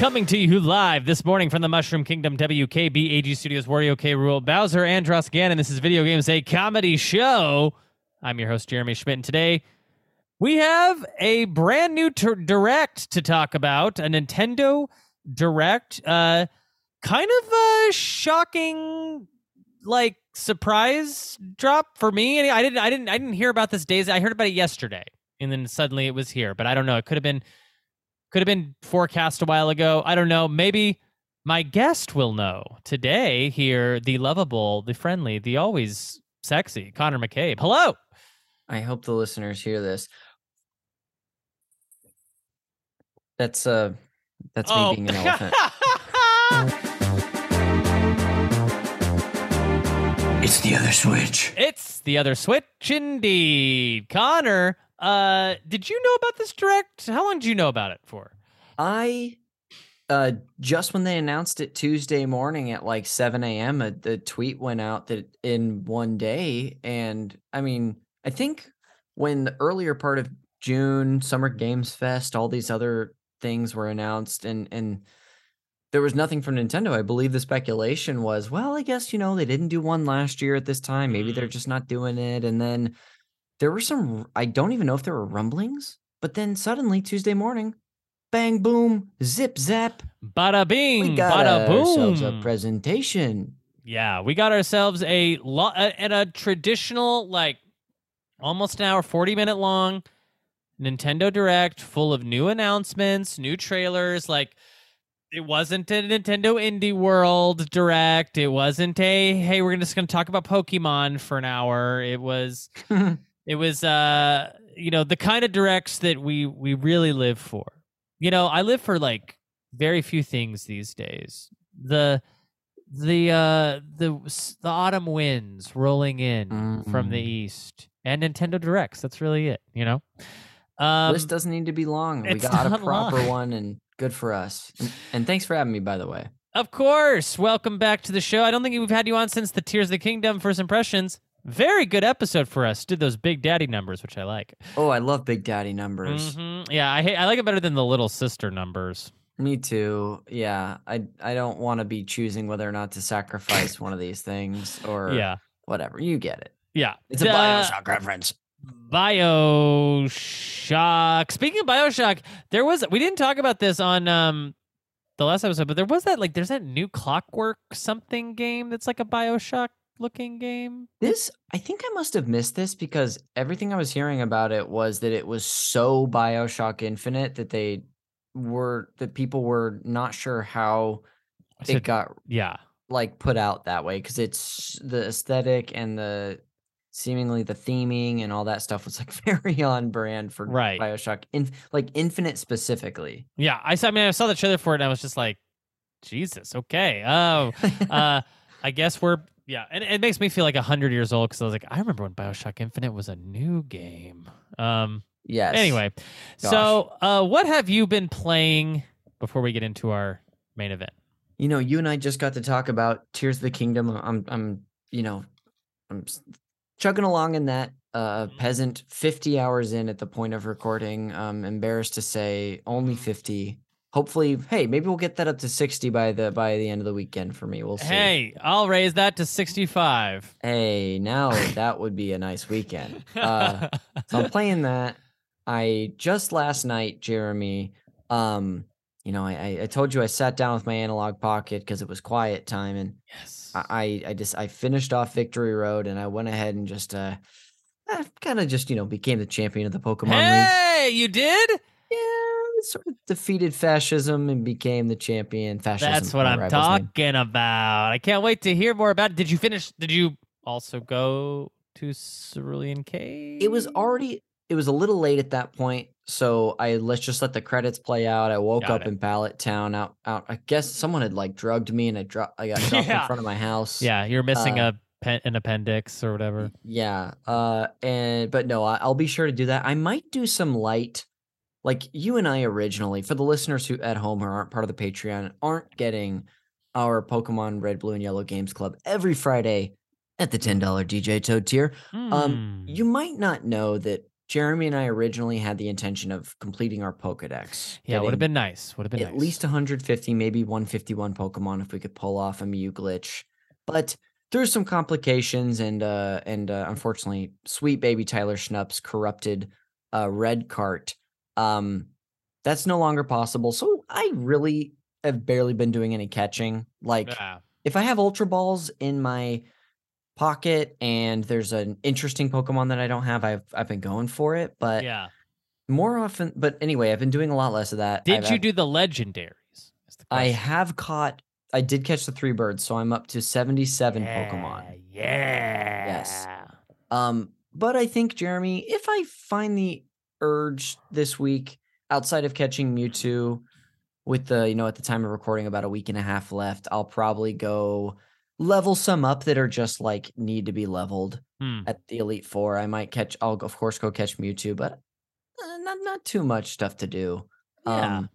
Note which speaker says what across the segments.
Speaker 1: Coming to you live this morning from the Mushroom Kingdom WKB AG Studios Wario K. Rool Bowser Andross Ganon. This is Video Games A Comedy Show. I'm your host, Jeremy Schmidt, and today we have a brand new ter- direct to talk about, a Nintendo Direct. Uh, kind of a shocking, like surprise drop for me. I didn't, I didn't, I didn't hear about this days. I heard about it yesterday, and then suddenly it was here. But I don't know. It could have been, could have been forecast a while ago. I don't know. Maybe my guest will know today. Here, the lovable, the friendly, the always sexy Conner McCabe. Hello.
Speaker 2: I hope the listeners hear this. That's uh that's
Speaker 1: Oh.
Speaker 2: me being an elephant.
Speaker 3: It's the other switch.
Speaker 1: It's the other switch indeed. Conner, uh, did you know about this direct? How long did you know about it for?
Speaker 2: I uh just when they announced it Tuesday morning at like 7 a.m. a, the tweet went out that in one day. And I mean, I think when the earlier part of June, Summer Games Fest, all these other things were announced and and there was nothing from Nintendo. I believe the speculation was, well, I guess, you know, they didn't do one last year at this time. Maybe they're just not doing it. And then there were some, I don't even know if there were rumblings, but then suddenly Tuesday morning, bang, boom, zip, zap.
Speaker 1: Bada bing,
Speaker 2: We got
Speaker 1: bada
Speaker 2: ourselves
Speaker 1: boom.
Speaker 2: a presentation.
Speaker 1: yeah, we got ourselves a lot and a traditional like almost an hour, forty minute long Nintendo Direct full of new announcements, new trailers. Like it wasn't a Nintendo Indie World Direct. It wasn't a hey, we're just going to talk about Pokemon for an hour. It was it was uh you know the kind of directs that we we really live for you know i live for like very few things these days the the uh the the autumn winds rolling in from the
Speaker 2: Mm.
Speaker 1: east and nintendo directs that's really it you know um
Speaker 2: List doesn't need to be long. We got a proper
Speaker 1: long.
Speaker 2: one and good for us. And, and thanks for having me, by the way.
Speaker 1: Of course. Welcome back to the show. I don't think we've had you on since the Tears of the Kingdom first impressions. Very good episode for us. Did those big daddy numbers, which I like.
Speaker 2: Oh, I love Big Daddy numbers.
Speaker 1: Mhm. Yeah, I hate, I like it better than the little sister numbers.
Speaker 2: Me too. Yeah, I I don't want to be choosing whether or not to sacrifice one of these things or
Speaker 1: Yeah.
Speaker 2: whatever. You get it.
Speaker 1: Yeah.
Speaker 2: It's a. Bioshock reference.
Speaker 1: Bioshock. Speaking of Bioshock, there was we didn't talk about this on um the last episode, but there was that like there's that new Clockwork something game that's like a Bioshock looking game.
Speaker 2: This I think I must have missed this because everything I was hearing about it was that it was so BioShock Infinite that they were that people were not sure how
Speaker 1: So-
Speaker 2: it got
Speaker 1: yeah.
Speaker 2: like put out that way because it's the aesthetic and the seemingly the theming and all that stuff was like very on brand for
Speaker 1: Right.
Speaker 2: BioShock in like Infinite specifically.
Speaker 1: Yeah. I saw I mean I saw the trailer for it and I was just like, Jesus, okay. Oh. uh I guess we're yeah, and it makes me feel like hundred years old because I was like, I remember when Bioshock Infinite was a new game. Um
Speaker 2: yes.
Speaker 1: Anyway, so uh, what have you been playing before we get into our main event?
Speaker 2: You know, you and I just got to talk about Tears of the Kingdom. I'm, I'm, you know, I'm chugging along in that. Uh,
Speaker 1: Mhm.
Speaker 2: peasant, 50 hours in at the point of recording. Um, embarrassed to say, only
Speaker 1: Mhm.
Speaker 2: 50. Hopefully, hey, maybe we'll get that up to 60 by the by the end of the weekend for me. We'll see.
Speaker 1: Hey, I'll raise that to sixty-five.
Speaker 2: Hey, now that would be a nice weekend. Uh, so I'm playing that. I just last night, Jeremy. Um, you know, I I- told you I sat down with my analog pocket because it was quiet time, and
Speaker 1: yes.
Speaker 2: I I just I finished off Victory Road, and I went ahead and just uh, kind of just you know became the champion of the Pokemon League.
Speaker 1: hey, you did?
Speaker 2: Sort of defeated fascism and became the champion. Fascism.
Speaker 1: That's what I'm
Speaker 2: rival's name.
Speaker 1: talking about. I can't wait to hear more about it. Did you finish? Did you also go to Cerulean Cave?
Speaker 2: It was already. It was a little late at that point, so I let's just let the credits play out. I woke
Speaker 1: Got
Speaker 2: up
Speaker 1: it.
Speaker 2: in Pallet Town. Out, out. I guess someone had like drugged me, and I dro- I got dropped
Speaker 1: Yeah.
Speaker 2: in front of my house.
Speaker 1: Yeah, you're missing
Speaker 2: Uh,
Speaker 1: a pen, an appendix or whatever.
Speaker 2: Yeah. Uh. And but no, I, I'll be sure to do that. I might do some light, like you and I originally. For the listeners who at home who aren't part of the Patreon, aren't getting our Pokemon Red, Blue, and Yellow Games Club every Friday at the ten dollar DJ Toad tier. Um,
Speaker 1: Hmm.
Speaker 2: You might not know that Jeremy and I originally had the intention of completing our Pokedex.
Speaker 1: Yeah, would have been nice. Would have been
Speaker 2: at
Speaker 1: nice.
Speaker 2: least 150, maybe 151 Pokemon if we could pull off a Mew glitch. But through some complications and uh and uh, unfortunately, sweet baby Tyler Schnupp's corrupted uh red cart, um, that's no longer possible. So I really have barely been doing any catching. Like
Speaker 1: Yeah.
Speaker 2: if I have Ultra Balls in my pocket and there's an interesting Pokemon that I don't have, I've I've been going for it. But
Speaker 1: yeah.
Speaker 2: more often, but anyway, I've been doing a lot less of that.
Speaker 1: Did
Speaker 2: I've-
Speaker 1: you do the legendaries? the
Speaker 2: I have caught. I did catch the three birds, so I'm up to 77 Pokemon.
Speaker 1: Yeah. Yes.
Speaker 2: Um, but I think Jeremy, if I find the urge this week, outside of catching Mewtwo, with the you know at the time of recording about a week and a half left, I'll probably go level some up that are just like need to be leveled
Speaker 1: Hmm.
Speaker 2: at the Elite Four. I might catch. I'll of course go catch Mewtwo, but uh, not not too much stuff to do.
Speaker 1: Yeah.
Speaker 2: Um,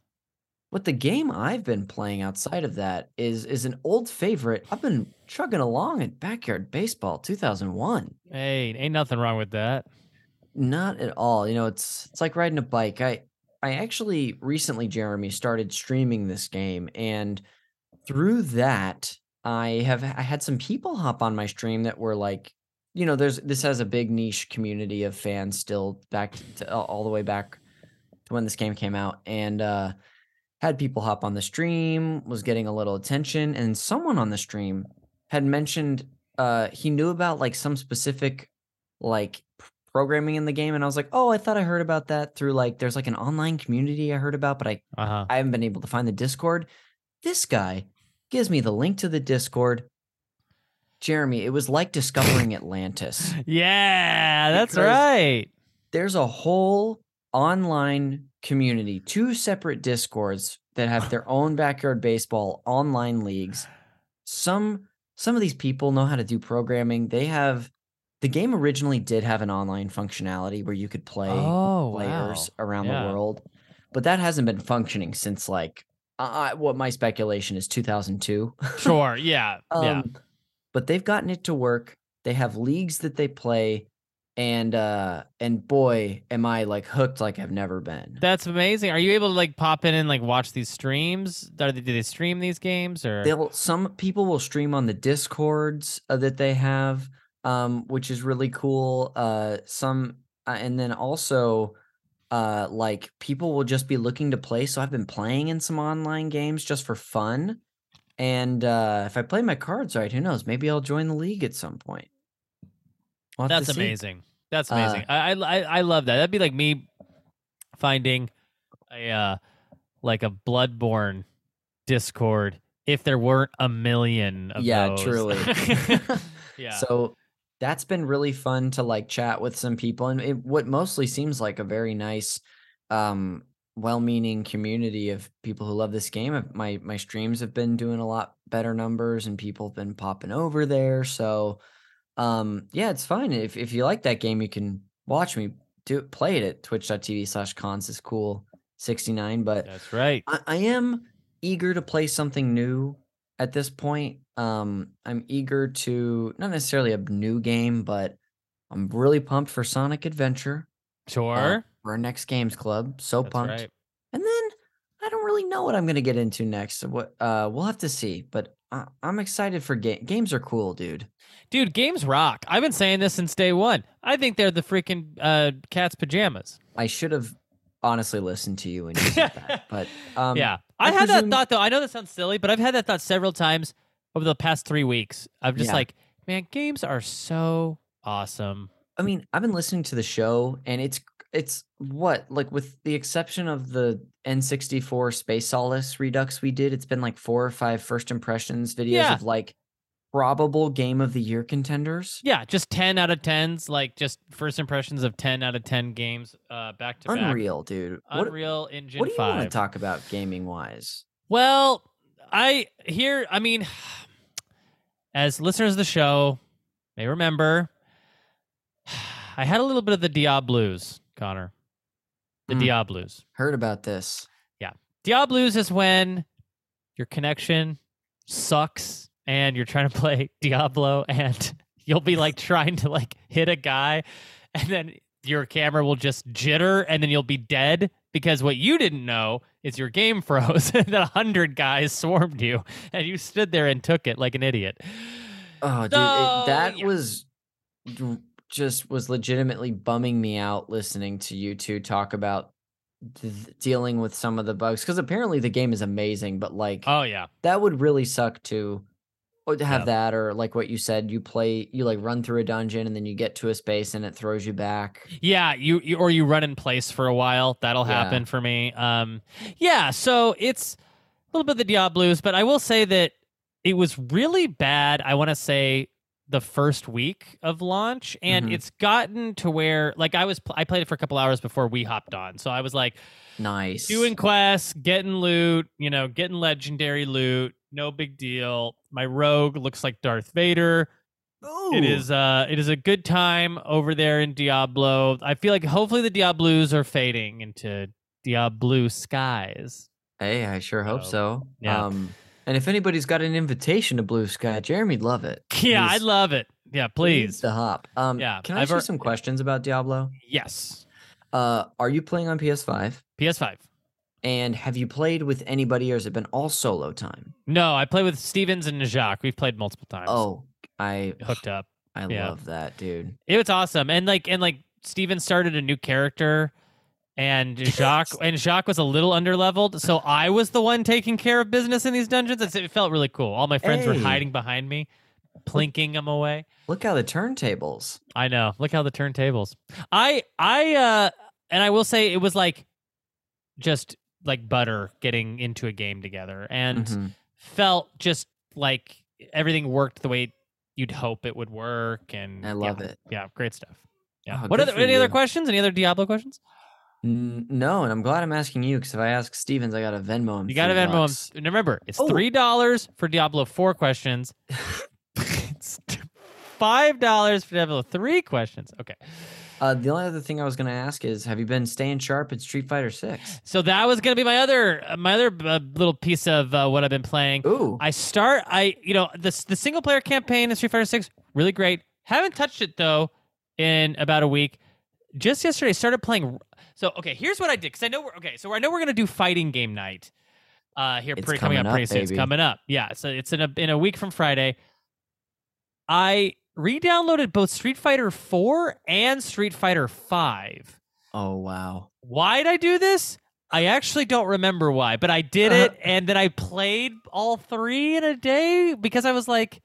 Speaker 2: what the game I've been playing outside of that is is an old favorite. I've been chugging along at Backyard Baseball 2001.
Speaker 1: Hey, ain't nothing wrong with that.
Speaker 2: Not at all. You know, it's it's like riding a bike. I I actually recently, Jeremy, started streaming this game, and through that, I have I had some people hop on my stream that were like, you know, there's this has a big niche community of fans still back to, all the way back to when this game came out, and uh had people hop on the stream, was getting a little attention, and someone on the stream had mentioned uh he knew about like some specific like programming in the game and I was like, "Oh, I thought I heard about that through like there's like an online community I heard about, but I
Speaker 1: Uh huh.
Speaker 2: I haven't been able to find the Discord." This guy gives me the link to the Discord. Jeremy, it was like discovering Atlantis.
Speaker 1: Yeah, that's right.
Speaker 2: there's a whole online community, two separate discords that have their own backyard baseball online leagues. Some some of these people know how to do programming. They have the game originally did have an online functionality where you could play
Speaker 1: Oh,
Speaker 2: players
Speaker 1: wow.
Speaker 2: around
Speaker 1: Yeah.
Speaker 2: the world, but that hasn't been functioning since like uh, what my speculation is 2002.
Speaker 1: Sure. Yeah. yeah.
Speaker 2: Um, But they've gotten it to work. They have leagues that they play, and uh, and boy, am I like hooked like I've never been.
Speaker 1: That's amazing. Are you able to like pop in and like watch these streams? Are they, do they stream these games or?
Speaker 2: They'll some people will stream on the discords uh, that they have, um, which is really cool. Uh, some uh, and then also. Uh, like people will just be looking to play. So I've been playing in some online games just for fun. And uh, if I play my cards right, who knows? Maybe I'll join the league at some point. We'll
Speaker 1: That's amazing. That's
Speaker 2: Uh,
Speaker 1: amazing. I, I I I love that. That'd be like me finding a uh like a Bloodborne Discord if there weren't a million of them.
Speaker 2: Yeah,
Speaker 1: those.
Speaker 2: truly.
Speaker 1: yeah.
Speaker 2: So that's been really fun to like chat with some people and it, what mostly seems like a very nice um well-meaning community of people who love this game. My my streams have been doing a lot better numbers and people have been popping over there. So um yeah, it's fine. If if you like that game, you can watch me do play it at twitch.tv slash cons is cool 69. But
Speaker 1: That's right.
Speaker 2: I, I am eager to play something new at this point. Um, I'm eager to not necessarily a new game, but I'm really pumped for Sonic Adventure
Speaker 1: Sure.
Speaker 2: for our next games club. So
Speaker 1: That's
Speaker 2: pumped.
Speaker 1: right.
Speaker 2: And then I don't really know what I'm gonna get into next. What uh, we'll have to see. But I, I'm excited for game. Games are cool, dude.
Speaker 1: Dude, games rock. I've been saying this since day one. I think they're the freaking uh, cat's pajamas.
Speaker 2: I should have honestly listen to you when you said that. But um,
Speaker 1: yeah.
Speaker 2: I
Speaker 1: I, had
Speaker 2: presume-
Speaker 1: that thought though. I know that sounds silly, but I've had that thought several times over the past three weeks. I'm just
Speaker 2: Yeah.
Speaker 1: like, man, games are so awesome.
Speaker 2: I mean, I've been listening to the show and it's it's what like with the exception of the N64 Space Solace Redux we did, it's been like four or five first impressions videos
Speaker 1: Yeah.
Speaker 2: of like probable game of the year contenders.
Speaker 1: Yeah, just 10 out of 10s, like just first impressions of 10 out of 10 games uh, back to back.
Speaker 2: Unreal, dude. What,
Speaker 1: Unreal Engine
Speaker 2: what do you
Speaker 1: 5.
Speaker 2: want to talk about gaming wise?
Speaker 1: Well, I here, I mean, as listeners of the show may remember, I had a little bit of the Diablos, Conner. The
Speaker 2: Hmm.
Speaker 1: Diablos.
Speaker 2: Heard about this. Yeah.
Speaker 1: Diablos is when your connection sucks and you're trying to play Diablo and you'll be like trying to like hit a guy and then your camera will just jitter and then you'll be dead because what you didn't know is your game froze and a hundred guys swarmed you and you stood there and took it like an idiot.
Speaker 2: Oh, dude,
Speaker 1: So,
Speaker 2: it, that
Speaker 1: yeah.
Speaker 2: was just was legitimately bumming me out listening to you two talk about th- dealing with some of the bugs because apparently the game is amazing, but like
Speaker 1: Oh yeah.
Speaker 2: that would really suck to have
Speaker 1: Yeah.
Speaker 2: that or like what you said, you play you like run through a dungeon and then you get to a space and it throws you back.
Speaker 1: Yeah, you, you or you run in place for a while. That'll
Speaker 2: Yeah.
Speaker 1: happen for me. Um, yeah, so it's a little bit of the Diablos, but I will say that it was really bad. I want to say the first week of launch, and
Speaker 2: Mhm.
Speaker 1: it's gotten to where like I was pl- I played it for a couple hours before we hopped on, so I was like
Speaker 2: Nice.
Speaker 1: doing quests, getting loot, you know, getting legendary loot. No big deal. My rogue looks like Darth Vader. It
Speaker 2: Ooh.
Speaker 1: is uh it is a good time over there in Diablo. I feel like hopefully the Diablos are fading into Diablo skies.
Speaker 2: Hey, I sure hope
Speaker 1: So,
Speaker 2: so.
Speaker 1: yeah.
Speaker 2: Um and if anybody's got an invitation to Bluesky, Jeremy'd love it.
Speaker 1: Yeah,
Speaker 2: He's-
Speaker 1: I'd love it. Yeah, please.
Speaker 2: The hop. Um,
Speaker 1: Yeah,
Speaker 2: Can I
Speaker 1: I've
Speaker 2: ask you some questions about Diablo?
Speaker 1: Yes.
Speaker 2: Uh, are you playing on PS5?
Speaker 1: PS5.
Speaker 2: And have you played with anybody, or has it been all solo time?
Speaker 1: No, I play with Stevens and Jacques. We've played multiple times.
Speaker 2: Oh, I
Speaker 1: hooked up.
Speaker 2: I
Speaker 1: yeah.
Speaker 2: love that, dude.
Speaker 1: It was awesome. And like and like Steven started a new character and Jacques and Jacques was a little underleveled, so I was the one taking care of business in these dungeons. It felt really cool. All my friends were hiding behind me, plinking them away.
Speaker 2: Look how the turntables.
Speaker 1: I know. Look how the turntables. I I uh and I will say it was like just like butter getting into a game together and
Speaker 2: Mhm.
Speaker 1: felt just like everything worked the way you'd hope it would work and
Speaker 2: I
Speaker 1: yeah,
Speaker 2: love it.
Speaker 1: Yeah, great stuff. Yeah.
Speaker 2: Oh,
Speaker 1: what other
Speaker 2: for
Speaker 1: any other questions? Any other Diablo questions?
Speaker 2: No, and I'm glad I'm asking you because if I ask Stevens, I got a Venmo him.
Speaker 1: You got
Speaker 2: a
Speaker 1: Venmo
Speaker 2: bucks.
Speaker 1: And remember, it's
Speaker 2: Oh.
Speaker 1: three dollars for Diablo four questions. it's five dollars for Diablo three questions. Okay.
Speaker 2: Uh, the only other thing I was going to ask is, have you been staying sharp at Street Fighter Six?
Speaker 1: So that was gonna be my other uh, my other uh, little piece of uh, what I've been playing.
Speaker 2: Ooh,
Speaker 1: I start I you know the the single player campaign in Street Fighter Six really great. Haven't touched it though in about a week. Just yesterday started playing. So okay, here's what I did because I know we're okay. So I know we're gonna do fighting game night. Uh, here
Speaker 2: It's
Speaker 1: pretty coming up
Speaker 2: coming up,
Speaker 1: pretty soon. It's coming up. Yeah, so it's in a in a week from Friday. I re-downloaded both Street Fighter 4 and Street Fighter 5.
Speaker 2: oh wow.
Speaker 1: Why'd I do this? I actually don't remember why, but I did
Speaker 2: Uh-huh.
Speaker 1: it and then I played all three in a day because I was like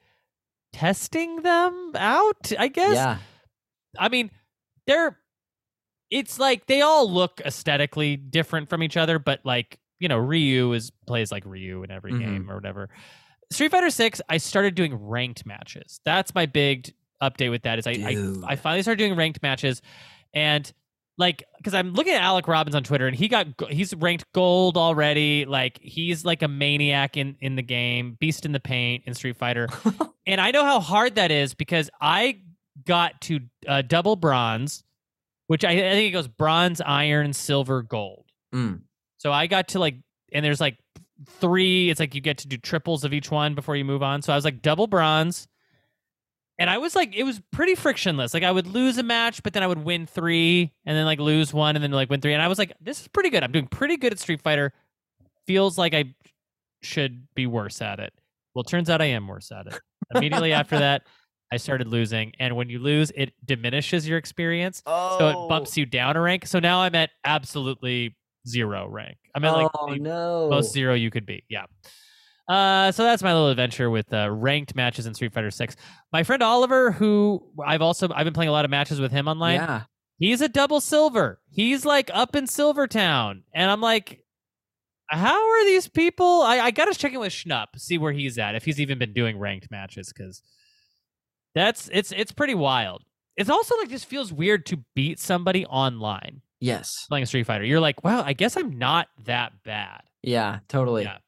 Speaker 1: testing them out, I guess.
Speaker 2: Yeah,
Speaker 1: I mean, they're it's like they all look aesthetically different from each other, but like, you know, Ryu is plays like Ryu in every
Speaker 2: Mhm.
Speaker 1: game or whatever. Street Fighter 6, I started doing ranked matches. That's my big update with that is I I, I finally started doing ranked matches and like because I'm looking at Alec Robbins on Twitter and he got he's ranked gold already. Like he's like a maniac in in the game, beast in the paint in Street Fighter. and I know how hard that is because I got to uh, double bronze, which I, I think it goes bronze, iron, silver, gold.
Speaker 2: Mm.
Speaker 1: So I got to like, and there's like three. It's like you get to do triples of each one before you move on. So I was like double bronze. And I was like, it was pretty frictionless. Like I would lose a match, but then I would win three, and then like lose one, and then like win three. And I was like, this is pretty good. I'm doing pretty good at Street Fighter. Feels like I should be worse at it. Well, turns out I am worse at it. Immediately after that, I started losing. And when you lose, it diminishes your experience.
Speaker 2: Oh,
Speaker 1: So it bumps oh. you down a rank. So now I'm at absolutely zero rank. I mean, like
Speaker 2: oh no.
Speaker 1: most zero you could be. Yeah. Uh, so that's my little adventure with uh, ranked matches in Street Fighter Six. My friend Oliver, who I've also I've been playing a lot of matches with him online.
Speaker 2: Yeah.
Speaker 1: He's a double silver. He's like up in Silvertown, and I'm like, how are these people? I, I gotta check in with Schnupp, see where he's at, if he's even been doing ranked matches, because that's it's it's pretty wild. It's also like just feels weird to beat somebody online
Speaker 2: Yes.
Speaker 1: playing Street Fighter. You're like, wow, I guess I'm not that bad.
Speaker 2: Yeah. Totally.
Speaker 1: Yeah.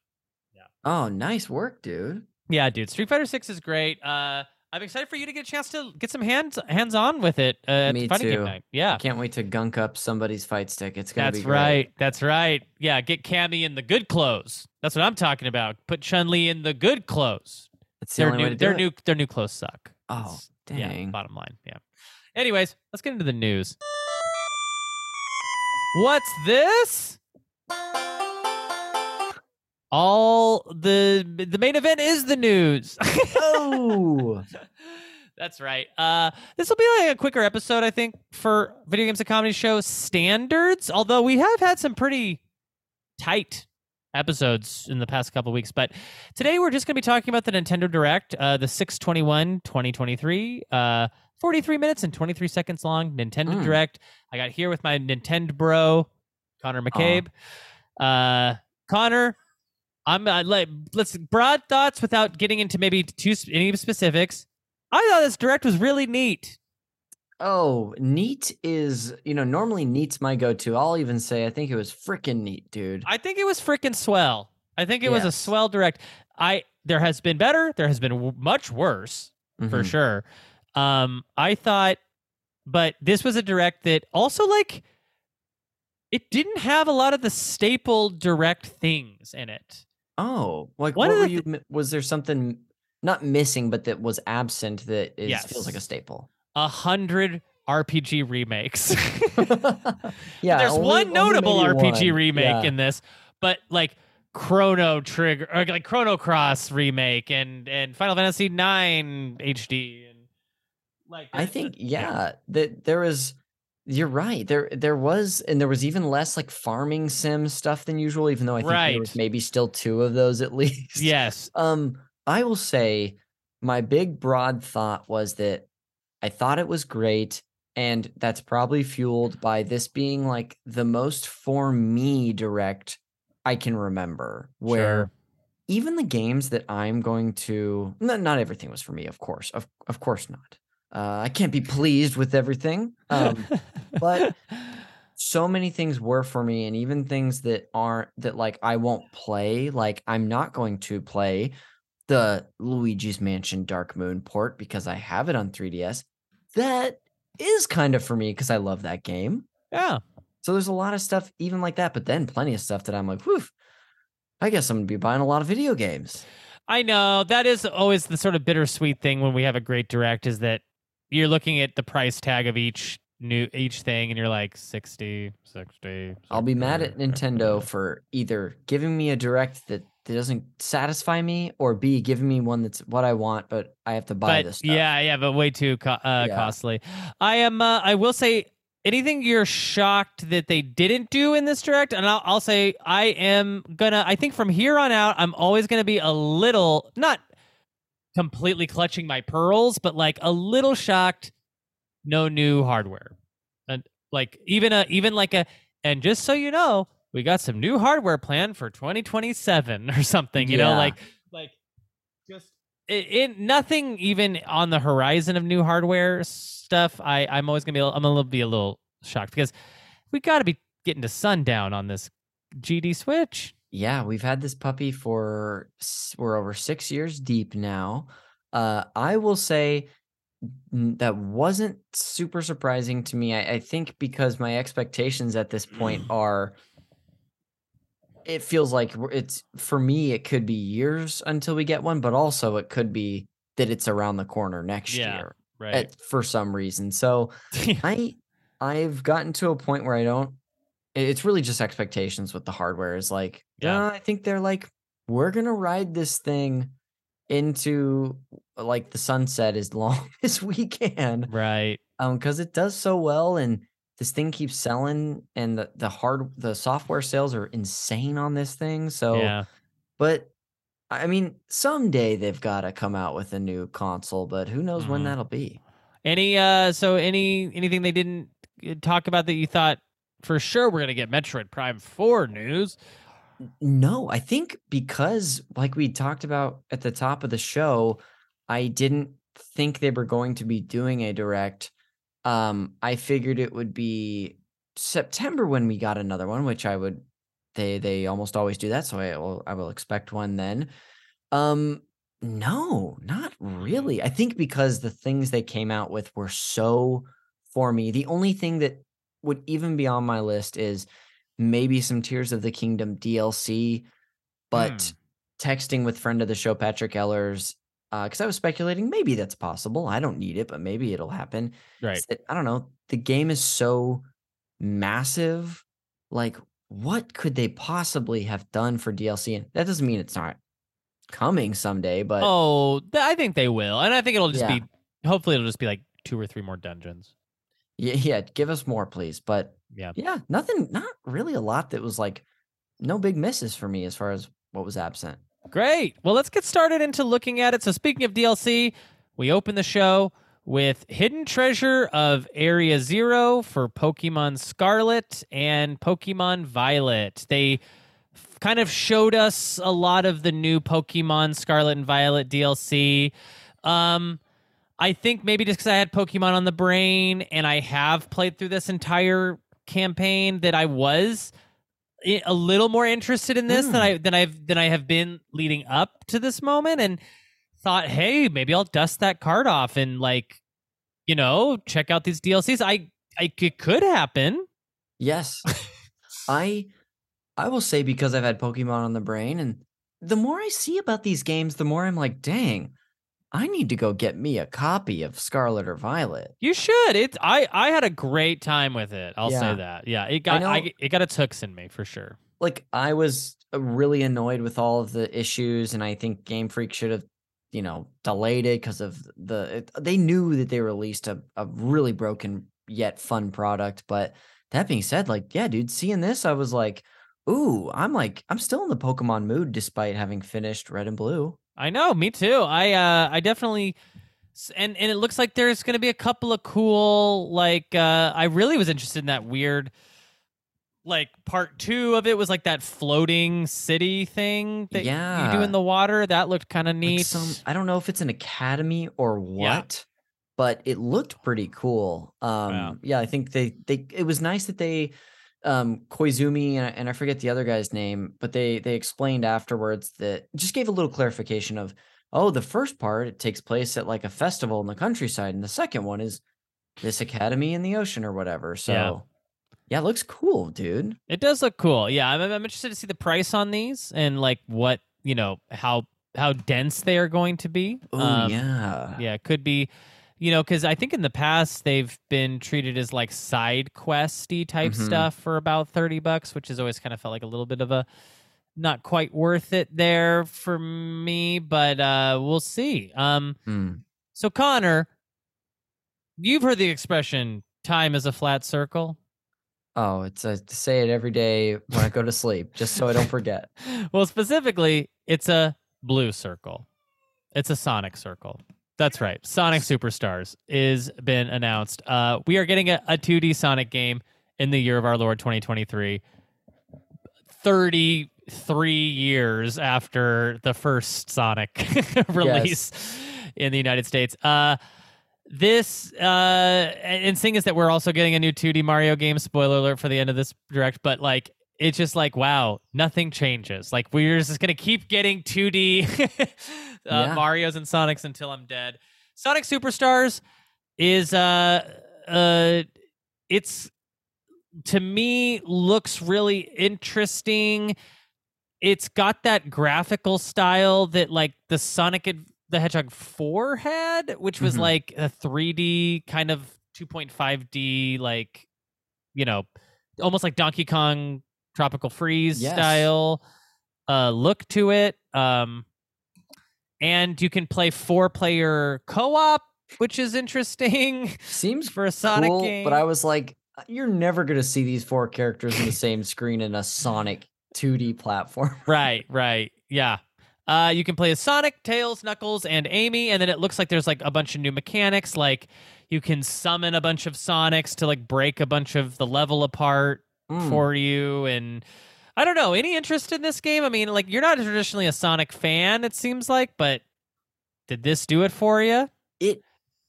Speaker 2: Oh, nice work, dude.
Speaker 1: Yeah, dude. Street Fighter Six is great. Uh, I'm excited for you to get a chance to get some hands hands on with it uh, at
Speaker 2: Me
Speaker 1: fighting
Speaker 2: too.
Speaker 1: game night. Yeah,
Speaker 2: I can't wait to gunk up somebody's fight stick. It's gonna
Speaker 1: that's
Speaker 2: be great.
Speaker 1: That's right. That's right. Yeah, get Cammy in the good clothes. That's what I'm talking about. Put Chun Li in the good clothes.
Speaker 2: It's the
Speaker 1: Their
Speaker 2: only way
Speaker 1: new
Speaker 2: to do
Speaker 1: their
Speaker 2: it.
Speaker 1: new their new clothes suck.
Speaker 2: Oh,
Speaker 1: That's- Yeah,
Speaker 2: dang.
Speaker 1: bottom line. Yeah. Anyways, let's get into the news. What's this? All the the main event is the news.
Speaker 2: Oh,
Speaker 1: That's right. Uh, this will be like a quicker episode, I think, for video games and comedy show standards. Although we have had some pretty tight episodes in the past couple weeks, but today we're just going to be talking about the Nintendo Direct, uh, the 621 2023, uh, 43 minutes and 23 seconds long Nintendo
Speaker 2: Mm.
Speaker 1: Direct. I got here with my Nintendo bro, Conner McCabe. Uh, Conner, I'm uh, like let's broad thoughts without getting into maybe too sp- any specifics. I thought this direct was really neat.
Speaker 2: oh, neat is you know normally neat's my go-to. I'll even say I think it was freaking neat, dude.
Speaker 1: I think it was freaking swell. I think it was a swell direct. I there has been better, there has been w- much worse for
Speaker 2: Mhm.
Speaker 1: sure. Um, I thought, but this was a direct that also like it didn't have a lot of the staple direct things in it.
Speaker 2: Oh, like
Speaker 1: One
Speaker 2: what were
Speaker 1: the
Speaker 2: you? Was there something not missing, but that was absent that is feels like a staple?
Speaker 1: A hundred RPG remakes.
Speaker 2: yeah,
Speaker 1: There's
Speaker 2: only-
Speaker 1: one notable RPG
Speaker 2: one.
Speaker 1: remake
Speaker 2: Yeah.
Speaker 1: in this, but like Chrono Trigger or like Chrono Cross remake and and Final Fantasy 9 HD like
Speaker 2: I think
Speaker 1: the-
Speaker 2: yeah, that there was. You're right. There there was, and there was even less like farming sim stuff than usual. Even though I think there was maybe still two of those at least.
Speaker 1: Yes.
Speaker 2: Um, I will say my big broad thought was that I thought it was great, and that's probably fueled by this being like the most for me direct I can remember. Where
Speaker 1: Sure.
Speaker 2: even the games that I'm going to not, not everything was for me, of course. Of of course not. Uh, I can't be pleased with everything. Um, but so many things were for me and even things that aren't that like I won't play like I'm not going to play the Luigi's Mansion Dark Moon port because I have it on 3DS that is kind of for me because I love that game
Speaker 1: yeah.
Speaker 2: so there's a lot of stuff even like that but then plenty of stuff that I'm like whew I guess I'm gonna be buying a lot of video games
Speaker 1: I know that is always the sort of bittersweet thing when we have a great direct is that you're looking at the price tag of each new each thing and you're like 60 60
Speaker 2: I'll be mad at Nintendo for either giving me a direct that, that doesn't satisfy me or B giving me one that's what I want but I have to buy
Speaker 1: but
Speaker 2: this stuff.
Speaker 1: yeah yeah but way too co- uh,
Speaker 2: Yeah.
Speaker 1: costly i am uh, i will say anything you're shocked that they didn't do in this direct and I'll, I'll say i am gonna i think from here on out i'm always gonna be a little not completely clutching my pearls but like a little shocked no new hardware. And like even a even like a and just so you know we got some new hardware planned for 2027 or something you know like like just it, it nothing even on the horizon of new hardware stuff i i'm always gonna be i'm gonna be a little shocked because we got to be getting to sundown on this gd switch
Speaker 2: Yeah, we've had this puppy for we're over six years deep now. Uh, I will say that wasn't super surprising to me. I, I think because my expectations at this point are, it feels like it's for me. It could be years until we get one, but also it could be that it's around the corner next
Speaker 1: Yeah,
Speaker 2: year
Speaker 1: right
Speaker 2: at, for some reason. So I I've gotten to a point where I don't. It- It's really just expectations with the hardware. Is like,
Speaker 1: Yeah.
Speaker 2: yeah, I think they're like, we're gonna ride this thing into like the sunset as long as we can,
Speaker 1: right
Speaker 2: um, because it does so well, and this thing keeps selling, and the the hard the software sales are insane on this thing. So,
Speaker 1: yeah
Speaker 2: but I mean, someday they've got to come out with a new console, but who knows when
Speaker 1: Mhm.
Speaker 2: that'll be.
Speaker 1: any uh so any anything they didn't uh, talk about that you thought for sure we're gonna get metroid prime 4 news
Speaker 2: No, I think because, like we talked about at the top of the show, I didn't think they were going to be doing a direct. Um, I figured it would be September when we got another one, which I would. They they almost always do that, so I will I will expect one then. Um, no, not really. I think because the things they came out with were so for me. The only thing that would even be on my list is maybe some Tears of the Kingdom DLC, but
Speaker 1: Hmm.
Speaker 2: texting with friend of the show Patrick Ellers because I was speculating maybe that's possible. I don't need it, but maybe it'll happen.
Speaker 1: right
Speaker 2: that, I don't know. The game is so massive like what could they possibly have done for DLC? And that doesn't mean it's not coming someday, but
Speaker 1: oh, I think they will, and I think it'll just
Speaker 2: Yeah.
Speaker 1: be. Hopefully, it'll just be like two or three more dungeons.
Speaker 2: Yeah, yeah, give us more, please. But
Speaker 1: Yeah.
Speaker 2: yeah, nothing, not really a lot that was like no big misses for me as far as what was absent.
Speaker 1: Great. Well, let's get started into looking at it. So, speaking of DLC, we open the show with Hidden Treasure of Area Zero for Pokemon Scarlet and Pokemon Violet. They f- kind of showed us a lot of the new Pokemon Scarlet and Violet DLC. Um, I think maybe just because I had Pokemon on the brain and I have played through this entire campaign that I was a little more interested in this than
Speaker 2: Mm.
Speaker 1: I than I've than I have been leading up to this moment and thought, hey, maybe I'll dust that card off and like, you know, check out these DLCs. I, I it could happen.
Speaker 2: Yes. I I will say because I've had Pokemon on the brain and the more I see about these games, the more I'm like, dang, I need to go get me a copy of Scarlet or Violet.
Speaker 1: You should. It's I I had a great time with it. I'll
Speaker 2: Yeah.
Speaker 1: say that. Yeah, it got I,
Speaker 2: know-
Speaker 1: it got its hooks in me for sure.
Speaker 2: Like I was uh, really annoyed with all of the issues and I think Game Freak should have, you know, delayed it because of the it, they knew that they released a, a really broken yet fun product, but that being said, like yeah, dude, seeing this I was like, ooh, I'm like I'm still in the Pokemon mood despite having finished Red and Blue.
Speaker 1: I know, me too. I uh I definitely and and it looks like there's going to be a couple of cool like uh I really was interested in that weird like part 2 of it was like that floating city thing that you do in the water. That looked kind of
Speaker 2: like
Speaker 1: neat.
Speaker 2: some I don't know if it's an academy or what, but it looked pretty cool. Um yeah, I think they they it was nice that they um Koizumi and, I- and I forget the other guy's name, but they they explained afterwards that just gave a little clarification of oh, the first part it takes place at like a festival in the countryside and the second one is this academy in the ocean or whatever. So yeah, it looks cool, dude.
Speaker 1: It does look cool. Yeah, I'm, I'm interested to see the price on these and like what you know how how dense they are going to be.
Speaker 2: Oh
Speaker 1: Um,
Speaker 2: yeah.
Speaker 1: yeah, it could be, you know, because I think in the past they've been treated as like side questy type
Speaker 2: Mhm.
Speaker 1: stuff for about thirty bucks, which has always kind of felt like a little bit of a not quite worth it there for me. But uh we'll see. Um,
Speaker 2: Mm.
Speaker 1: so Conner, you've heard the expression "time is a flat circle."
Speaker 2: Oh, it's to say it every day when I go to sleep, just so I don't forget.
Speaker 1: well, specifically, it's a blue circle. It's a Sonic circle. That's right. Sonic Superstars is been announced. Uh, we are getting a, a 2D Sonic game in the year of our Lord 2023. 33 years after the first Sonic release in the United States. Uh, this uh and and seeing is that we're also getting a new 2D Mario game. Spoiler alert for the end of this direct, but like it's just like wow, nothing changes. Like we're just gonna keep getting 2D uh,
Speaker 2: Yeah.
Speaker 1: Mario's and Sonics until I'm dead. Sonic Superstars is uh uh it's to me looks really interesting. It's got that graphical style that like the Sonic Ad- the Hedgehog 4 had, which was
Speaker 2: Mhm.
Speaker 1: like a 3D kind of 2.5D like you know, almost like Donkey Kong Tropical Freeze
Speaker 2: Yes.
Speaker 1: style uh look to it. Um and you can play four player co-op, which is interesting
Speaker 2: Seems
Speaker 1: for a Sonic
Speaker 2: cool,
Speaker 1: game.
Speaker 2: but I was like, "Uh, you're never gonna see these four characters in the same screen in a Sonic 2D platform.
Speaker 1: right, right. Yeah. Uh, you can play as Sonic, Tails, Knuckles, and Amy, and then it looks like there's like a bunch of new mechanics. Like you can summon a bunch of Sonics to like break a bunch of the level apart
Speaker 2: Mm,
Speaker 1: for you. And I don't know, any interest in this game? I mean, like you're not traditionally a Sonic fan, it seems like, but did this do it for you?
Speaker 2: It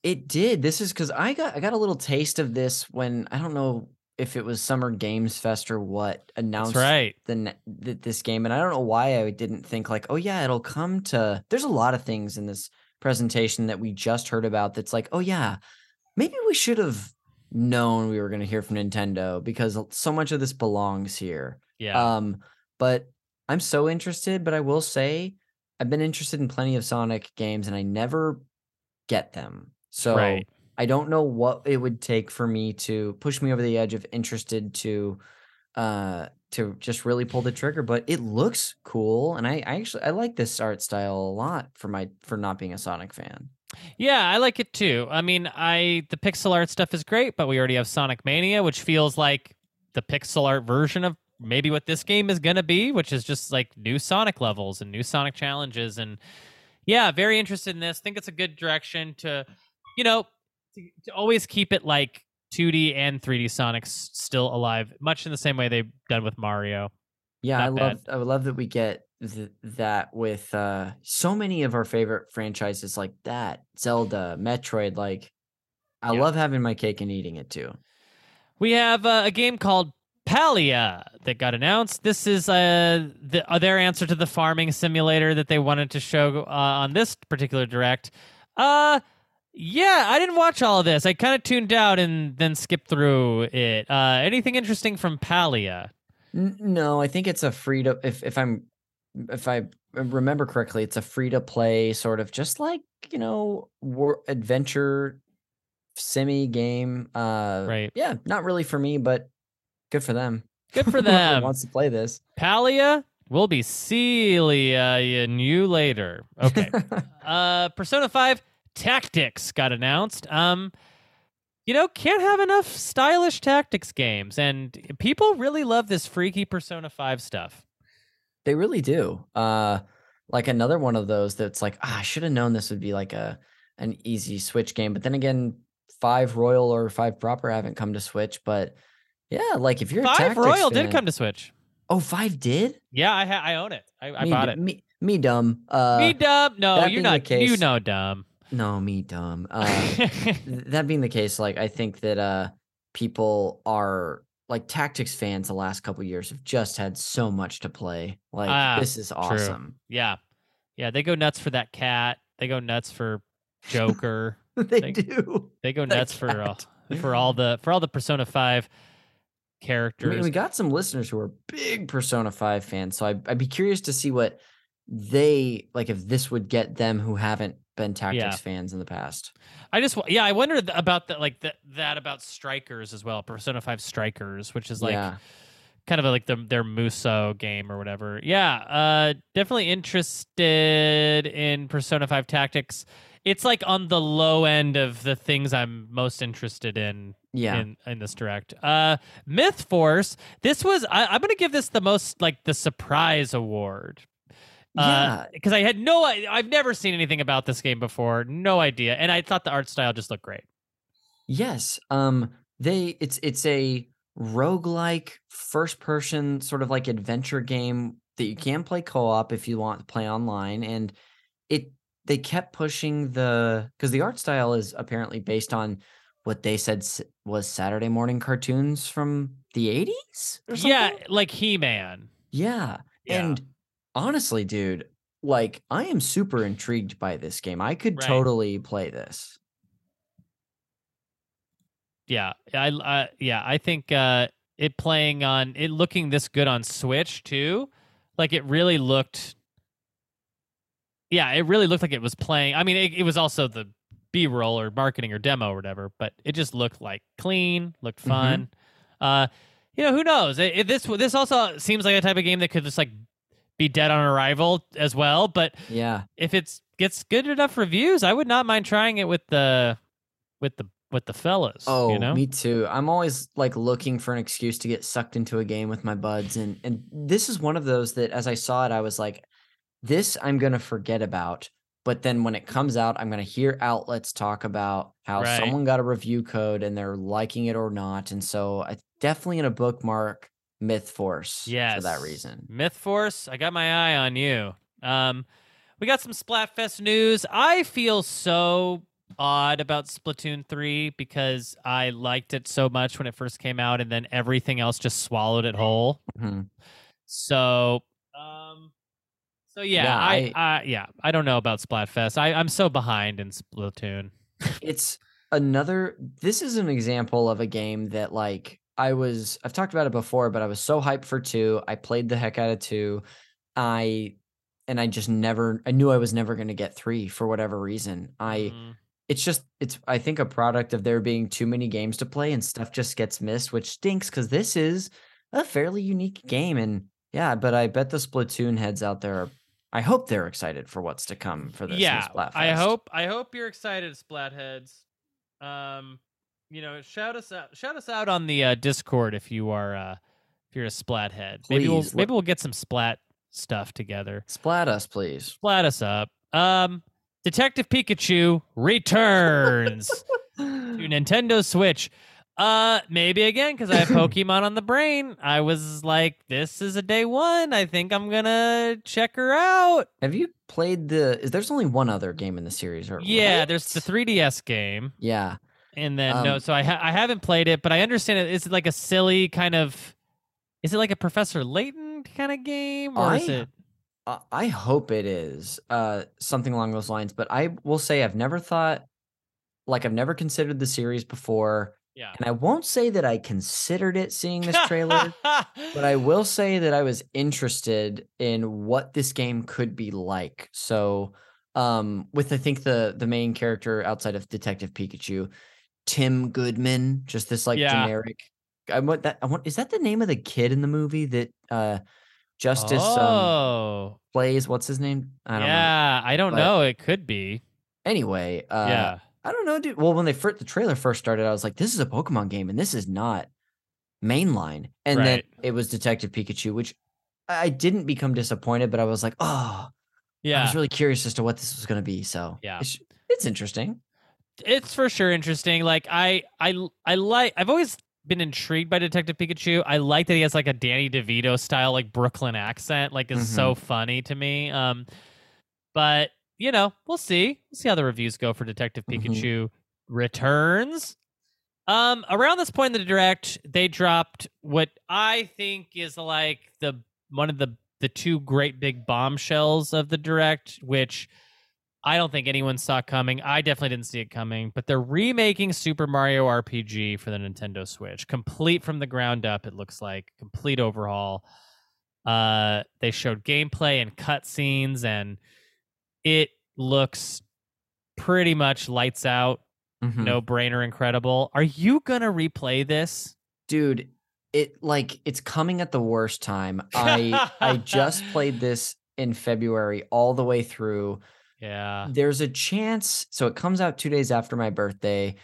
Speaker 2: it did. This is because I got I got a little taste of this when I don't know if it was Summer Games Fest or what announced
Speaker 1: That's right.
Speaker 2: the, ne- th- this game, and I don't know why I didn't think like, oh yeah, it'll come to. There's a lot of things in this presentation that we just heard about. That's like, oh yeah, maybe we should have known we were going to hear from Nintendo because so much of this belongs here.
Speaker 1: Yeah.
Speaker 2: Um, but I'm so interested. But I will say, I've been interested in plenty of Sonic games, and I never get them. So
Speaker 1: Right.
Speaker 2: I don't know what it would take for me to push me over the edge of interested to uh to just really pull the trigger, but it looks cool, and I, I actually I like this art style a lot for my for not being a Sonic fan.
Speaker 1: Yeah, I like it too. I mean, I the pixel art stuff is great, but we already have Sonic Mania, which feels like the pixel art version of maybe what this game is going to be, which is just like new Sonic levels and new Sonic challenges and yeah, very interested in this. Think it's a good direction to you know, to, to always keep it like 2D and 3D Sonic still alive, much in the same way they've done with Mario.
Speaker 2: Yeah,
Speaker 1: Not
Speaker 2: I love. I love that we get th- that with uh so many of our favorite franchises like that, Zelda, Metroid. Like, I
Speaker 1: Yeah.
Speaker 2: love having my cake and eating it too.
Speaker 1: We have uh, a game called Palia that got announced. This is uh, the, uh, their answer to the farming simulator that they wanted to show uh, on this particular direct. Uh, yeah, I didn't watch all of this. I kind of tuned out and then skipped through it. Uh, anything interesting from Palia?
Speaker 2: No, I think it's a free to if if I'm if I remember correctly, it's a free to play sort of just like you know war adventure semi game. Uh,
Speaker 1: Right.
Speaker 2: Yeah, not really for me, but good for them.
Speaker 1: Good for them.
Speaker 2: wants to play this.
Speaker 1: Palia we'll be Celia and you later. Okay. uh persona 5 tactics got announced um you know can't have enough stylish tactics games and people really love this freaky persona 5 stuff
Speaker 2: They really do. Uh like another one of those that's like, ah, I should have known this would be like a an easy Switch game. But then again, five Royal or five proper haven't come to Switch. But yeah, like if you're
Speaker 1: five royal
Speaker 2: fan-
Speaker 1: did come to switch
Speaker 2: Oh, five did?
Speaker 1: yeah i ha- i own it i, I
Speaker 2: me,
Speaker 1: bought it
Speaker 2: Me, me dumb. Uh
Speaker 1: me dumb no you're not you know dumb
Speaker 2: no, me dumb. Uh th- that being the case, like I think that uh people are like tactics fans the last couple years have just had so much to play. Like
Speaker 1: Ah,
Speaker 2: this is awesome.
Speaker 1: yeah yeah they go nuts for that cat they go nuts for joker
Speaker 2: they
Speaker 1: They-
Speaker 2: do.
Speaker 1: they go nuts for uh, for all the for all the persona 5
Speaker 2: I
Speaker 1: characters
Speaker 2: mean, we got some listeners who are big Persona 5 fans, so I'd, I'd be curious to see what they like if this would get them who haven't been Tactics
Speaker 1: Yeah.
Speaker 2: fans in the past.
Speaker 1: I just yeah, I wonder th- about that like that that about strikers as well. Persona Five Strikers, which is like
Speaker 2: yeah.
Speaker 1: kind of like the, their Muso game or whatever. Yeah, uh, definitely interested in Persona Five Tactics. It's like on the low end of the things I'm most interested in
Speaker 2: Yeah.
Speaker 1: in in this direct. Uh, Myth Force. This was I, I'm gonna give this the most like the surprise award.
Speaker 2: Yeah.
Speaker 1: because I had no, I've never seen anything about this game before, no idea, and I thought the art style just looked great.
Speaker 2: Yes. Um they it's it's a roguelike first person sort of like adventure game that you can play co-op if you want to play online and it they kept pushing the cuz the art style is apparently based on what they said was Saturday morning cartoons from the 80s or something.
Speaker 1: Yeah, like He Man.
Speaker 2: Yeah.
Speaker 1: Yeah.
Speaker 2: And honestly, dude, like I am super intrigued by this game. I could
Speaker 1: Right.
Speaker 2: totally play this.
Speaker 1: Yeah, I, uh, yeah, I think uh, it playing on it looking this good on Switch too, like it really looked. Yeah, it really looked like it was playing. I mean, it, it was also the B roll or marketing or demo or whatever, but it just looked like clean, looked
Speaker 2: Mhm.
Speaker 1: fun. Uh, you know, who knows? It, it- this this also seems like a type of game that could just like be dead on arrival as well. But
Speaker 2: Yeah.
Speaker 1: if it's gets good enough reviews, I would not mind trying it with the with the with the fellas.
Speaker 2: Oh,
Speaker 1: you know,
Speaker 2: me too. I'm always like looking for an excuse to get sucked into a game with my buds and and this is one of those that as I saw it I was like this I'm going to forget about. But then when it comes out, I'm going to hear outlets talk about how
Speaker 1: Right.
Speaker 2: someone got a review code and they're liking it or not. And so I definitely in a bookmark Myth Force
Speaker 1: yes,
Speaker 2: for that reason.
Speaker 1: Myth Force, I got my eye on you. Um, we got some Splatfest news. I feel so odd about Splatoon 3 because I liked it so much when it first came out and then everything else just swallowed it whole.
Speaker 2: Mhm.
Speaker 1: So, um, so yeah,
Speaker 2: Yeah,
Speaker 1: I, I, yeah, I don't know about Splatfest. I, I'm so behind in Splatoon.
Speaker 2: it's another this is an example of a game that like I was I've talked about it before, but I was so hyped for two. I played the heck out of two. I and I just never I knew I was never gonna get three for whatever reason. I
Speaker 1: Mm,
Speaker 2: it's just it's I think a product of there being too many games to play and stuff just gets missed, which stinks because this is a fairly unique game. And yeah, but I bet the Splatoon heads out there are I hope they're excited for what's to come for this.
Speaker 1: yeah, I hope I hope you're excited, Splatheads. Um, you know, shout us out, shout us out on the uh, Discord if you are uh, if you're a splat Splathead. Maybe we'll maybe we'll get some Splat stuff together.
Speaker 2: Splat us, please.
Speaker 1: Splat us up. Um, Detective Pikachu returns to Nintendo Switch. Uh, maybe again because I have Pokemon on the brain. I was like, this is a day one. I think I'm gonna check her out.
Speaker 2: Have you played the? Is there's only one other game in the series, or
Speaker 1: Yeah,
Speaker 2: right?
Speaker 1: there's the 3DS game.
Speaker 2: Yeah,
Speaker 1: And then no,
Speaker 2: Um,
Speaker 1: so I ha- I haven't played it, but I understand it. Is it like a silly kind of? Is it like a Professor Layton kind of game, or is it?
Speaker 2: I hope it is uh something along those lines. But I will say I've never thought, like I've never considered the series before,
Speaker 1: Yeah.
Speaker 2: and I won't say that I considered it seeing this trailer. but I will say that I was interested in what this game could be like. So, um, with I think the the main character outside of Detective Pikachu, Tim Goodman, just this like
Speaker 1: Yeah.
Speaker 2: generic. I want that. I want. Is that the name of the kid in the movie that uh, Justice um,
Speaker 1: oh,
Speaker 2: plays? What's his name? I don't know.
Speaker 1: yeah. I don't
Speaker 2: but-
Speaker 1: know. It could be.
Speaker 2: Anyway, uh,
Speaker 1: yeah.
Speaker 2: I don't know, dude. Well, when they first the trailer first started, I was like, "This is a Pokemon game, and this is not mainline." And then it was Detective Pikachu, which I didn't become disappointed, but I was like, "Oh,
Speaker 1: yeah."
Speaker 2: I was really curious as to what this was going to be." So
Speaker 1: Yeah.
Speaker 2: it's, it's interesting.
Speaker 1: It's for sure interesting. Like I, I, I like. I've always been intrigued by Detective Pikachu. I like that he has like a Danny DeVito style, like Brooklyn accent. Like is so funny to me. Um, but you know, we'll see. We'll see how the reviews go for Detective
Speaker 2: Mhm.
Speaker 1: Pikachu returns. Um, around this point in the direct, they dropped what I think is like the one of the the two great big bombshells of the direct, which I don't think anyone saw coming. I definitely didn't see it coming, but they're remaking Super Mario RPG for the Nintendo Switch, complete from the ground up. It looks like complete overhaul. Uh, they showed gameplay and cutscenes, and it looks pretty much lights out,
Speaker 2: Mhm.
Speaker 1: no brainer, incredible. Are you gonna replay this?
Speaker 2: dude. It like it's coming at the worst time. I I just played this in February all the way through.
Speaker 1: Yeah,
Speaker 2: There's a chance. So it comes out two days after my birthday.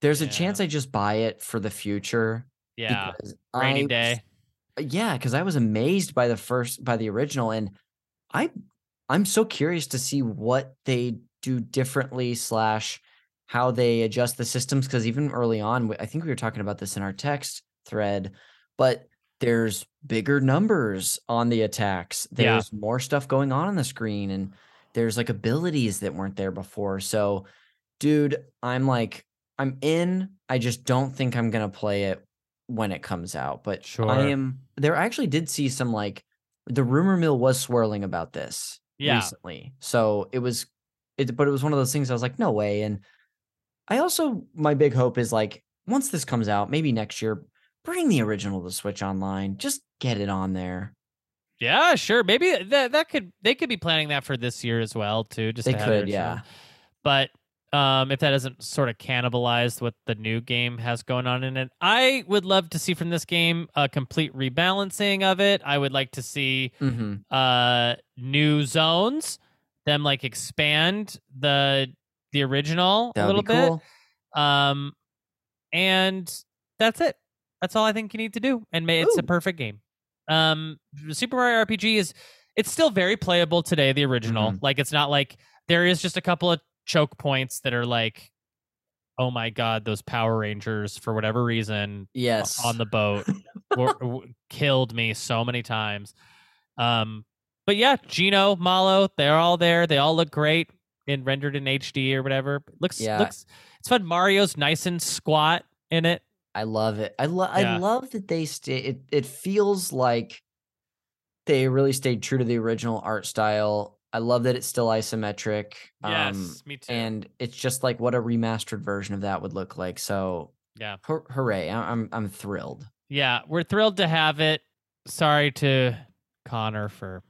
Speaker 2: There's a
Speaker 1: Yeah.
Speaker 2: chance I just buy it for the future.
Speaker 1: yeah. Rainy
Speaker 2: I
Speaker 1: day.
Speaker 2: Uh, yeah because i was amazed by the first by the original and i i'm so curious to see what they do differently slash how they adjust the systems because even early on I think we were talking about this in our text thread but there's bigger numbers on the attacks
Speaker 1: Yeah.
Speaker 2: there's more stuff going on on the screen and there's like abilities that weren't there before. So dude i'm like i'm in i just don't think i'm gonna play it when it comes out but
Speaker 1: Sure.
Speaker 2: i am there I actually did see some like the rumor mill was swirling about this
Speaker 1: Yeah.
Speaker 2: recently. So it was it but it was one of those things i was like no way. And i also my big hope is like once this comes out maybe next year bring the original to switch online. Just get it on there
Speaker 1: Yeah, sure. Maybe that that could they could be planning that for this year as well too. Just
Speaker 2: they
Speaker 1: to
Speaker 2: could yeah
Speaker 1: But um, if that doesn't sort of cannibalize what the new game has going on in it, I would love to see from this game a complete rebalancing of it. I would like to see
Speaker 2: hmm
Speaker 1: uh new zones, them like expand the the original
Speaker 2: that
Speaker 1: a little
Speaker 2: be
Speaker 1: bit.
Speaker 2: cool
Speaker 1: Um, and that's it. That's all I think you need to do, and may, it's a perfect game. Um, Super Mario RPG is it's still very playable today. The original,
Speaker 2: Mhm.
Speaker 1: like it's not like there is just a couple of choke points that are like, oh my god, those Power Rangers for whatever reason
Speaker 2: yes
Speaker 1: on the boat were, killed me so many times. Um, but yeah, Gino, Malo, they're all there. They all look great in rendered in HD or whatever. Looks
Speaker 2: Yeah.
Speaker 1: looks it's fun. Mario's nice and squat in it.
Speaker 2: I love it. I love.
Speaker 1: Yeah.
Speaker 2: I love that they stay. It it feels like they really stayed true to the original art style. I love that it's still isometric.
Speaker 1: Yes,
Speaker 2: um,
Speaker 1: me too.
Speaker 2: and it's just like what a remastered version of that would look like. So
Speaker 1: yeah,
Speaker 2: hur- hooray! I- I'm I'm thrilled.
Speaker 1: yeah, we're thrilled to have it. Sorry to Conner for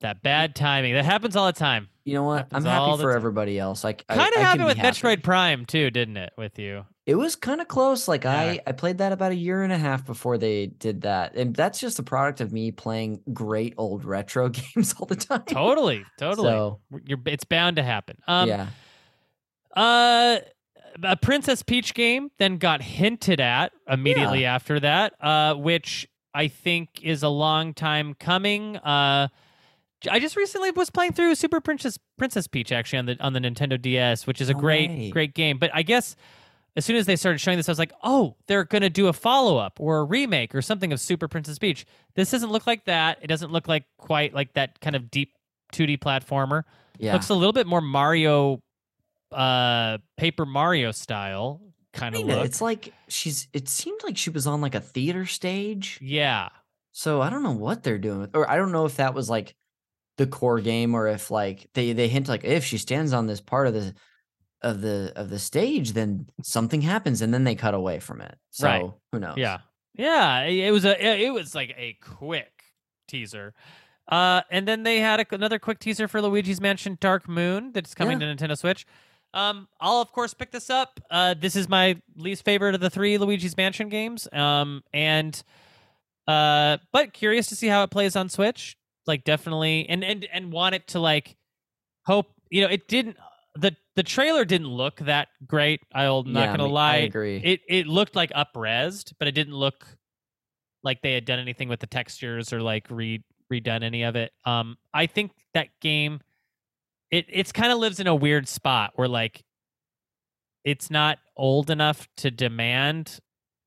Speaker 1: that bad timing. That happens all the time.
Speaker 2: You know what? I'm happy for
Speaker 1: time.
Speaker 2: everybody else. Like
Speaker 1: Kind of happened with
Speaker 2: happy.
Speaker 1: Metroid Prime too, didn't it? With you,
Speaker 2: It was kind of close. Like
Speaker 1: Yeah.
Speaker 2: I, I played that about a year and a half before they did that, and that's just a product of me playing great old retro games all the time.
Speaker 1: totally, totally.
Speaker 2: So
Speaker 1: You're, it's bound to happen. Um,
Speaker 2: yeah,
Speaker 1: Uh, a Princess Peach game then got hinted at immediately after that, uh, which I think is a long time coming. Uh, I just recently was playing through Super Princess Princess Peach actually on the on the Nintendo DS, which is a great great game. But I guess as soon as they started showing this, I was like, oh, they're gonna do a follow up or a remake or something of Super Princess Peach. This doesn't look like that. It doesn't look like quite like that kind of deep 2D platformer
Speaker 2: yeah.
Speaker 1: looks a little bit more Mario, uh, Paper Mario style kind of look.
Speaker 2: It's like she's. It seemed like she was on like a theater stage.
Speaker 1: yeah,
Speaker 2: So I don't know what they're doing, or I don't know if that was like the core game, or if like they they hint like if she stands on this part of the of the of the stage, then something happens, and then they cut away from it. So
Speaker 1: Right.
Speaker 2: who knows?
Speaker 1: yeah, yeah. It was a it was like a quick teaser. Uh, and then they had a, another quick teaser for Luigi's Mansion Dark Moon that's coming to Nintendo Switch. Um, I'll of course pick this up. Uh, this is my least favorite of the three Luigi's Mansion games. Um, and uh, but curious to see how it plays on Switch. Like definitely, and and and want it to like hope. You know, it didn't. the The trailer didn't look that great. I'll not
Speaker 2: Yeah,
Speaker 1: gonna
Speaker 2: me- I agree.
Speaker 1: It it looked like upresed, but it didn't look like they had done anything with the textures or like re redone any of it. Um, I think that game it it's kind of lives in a weird spot where like it's not old enough to demand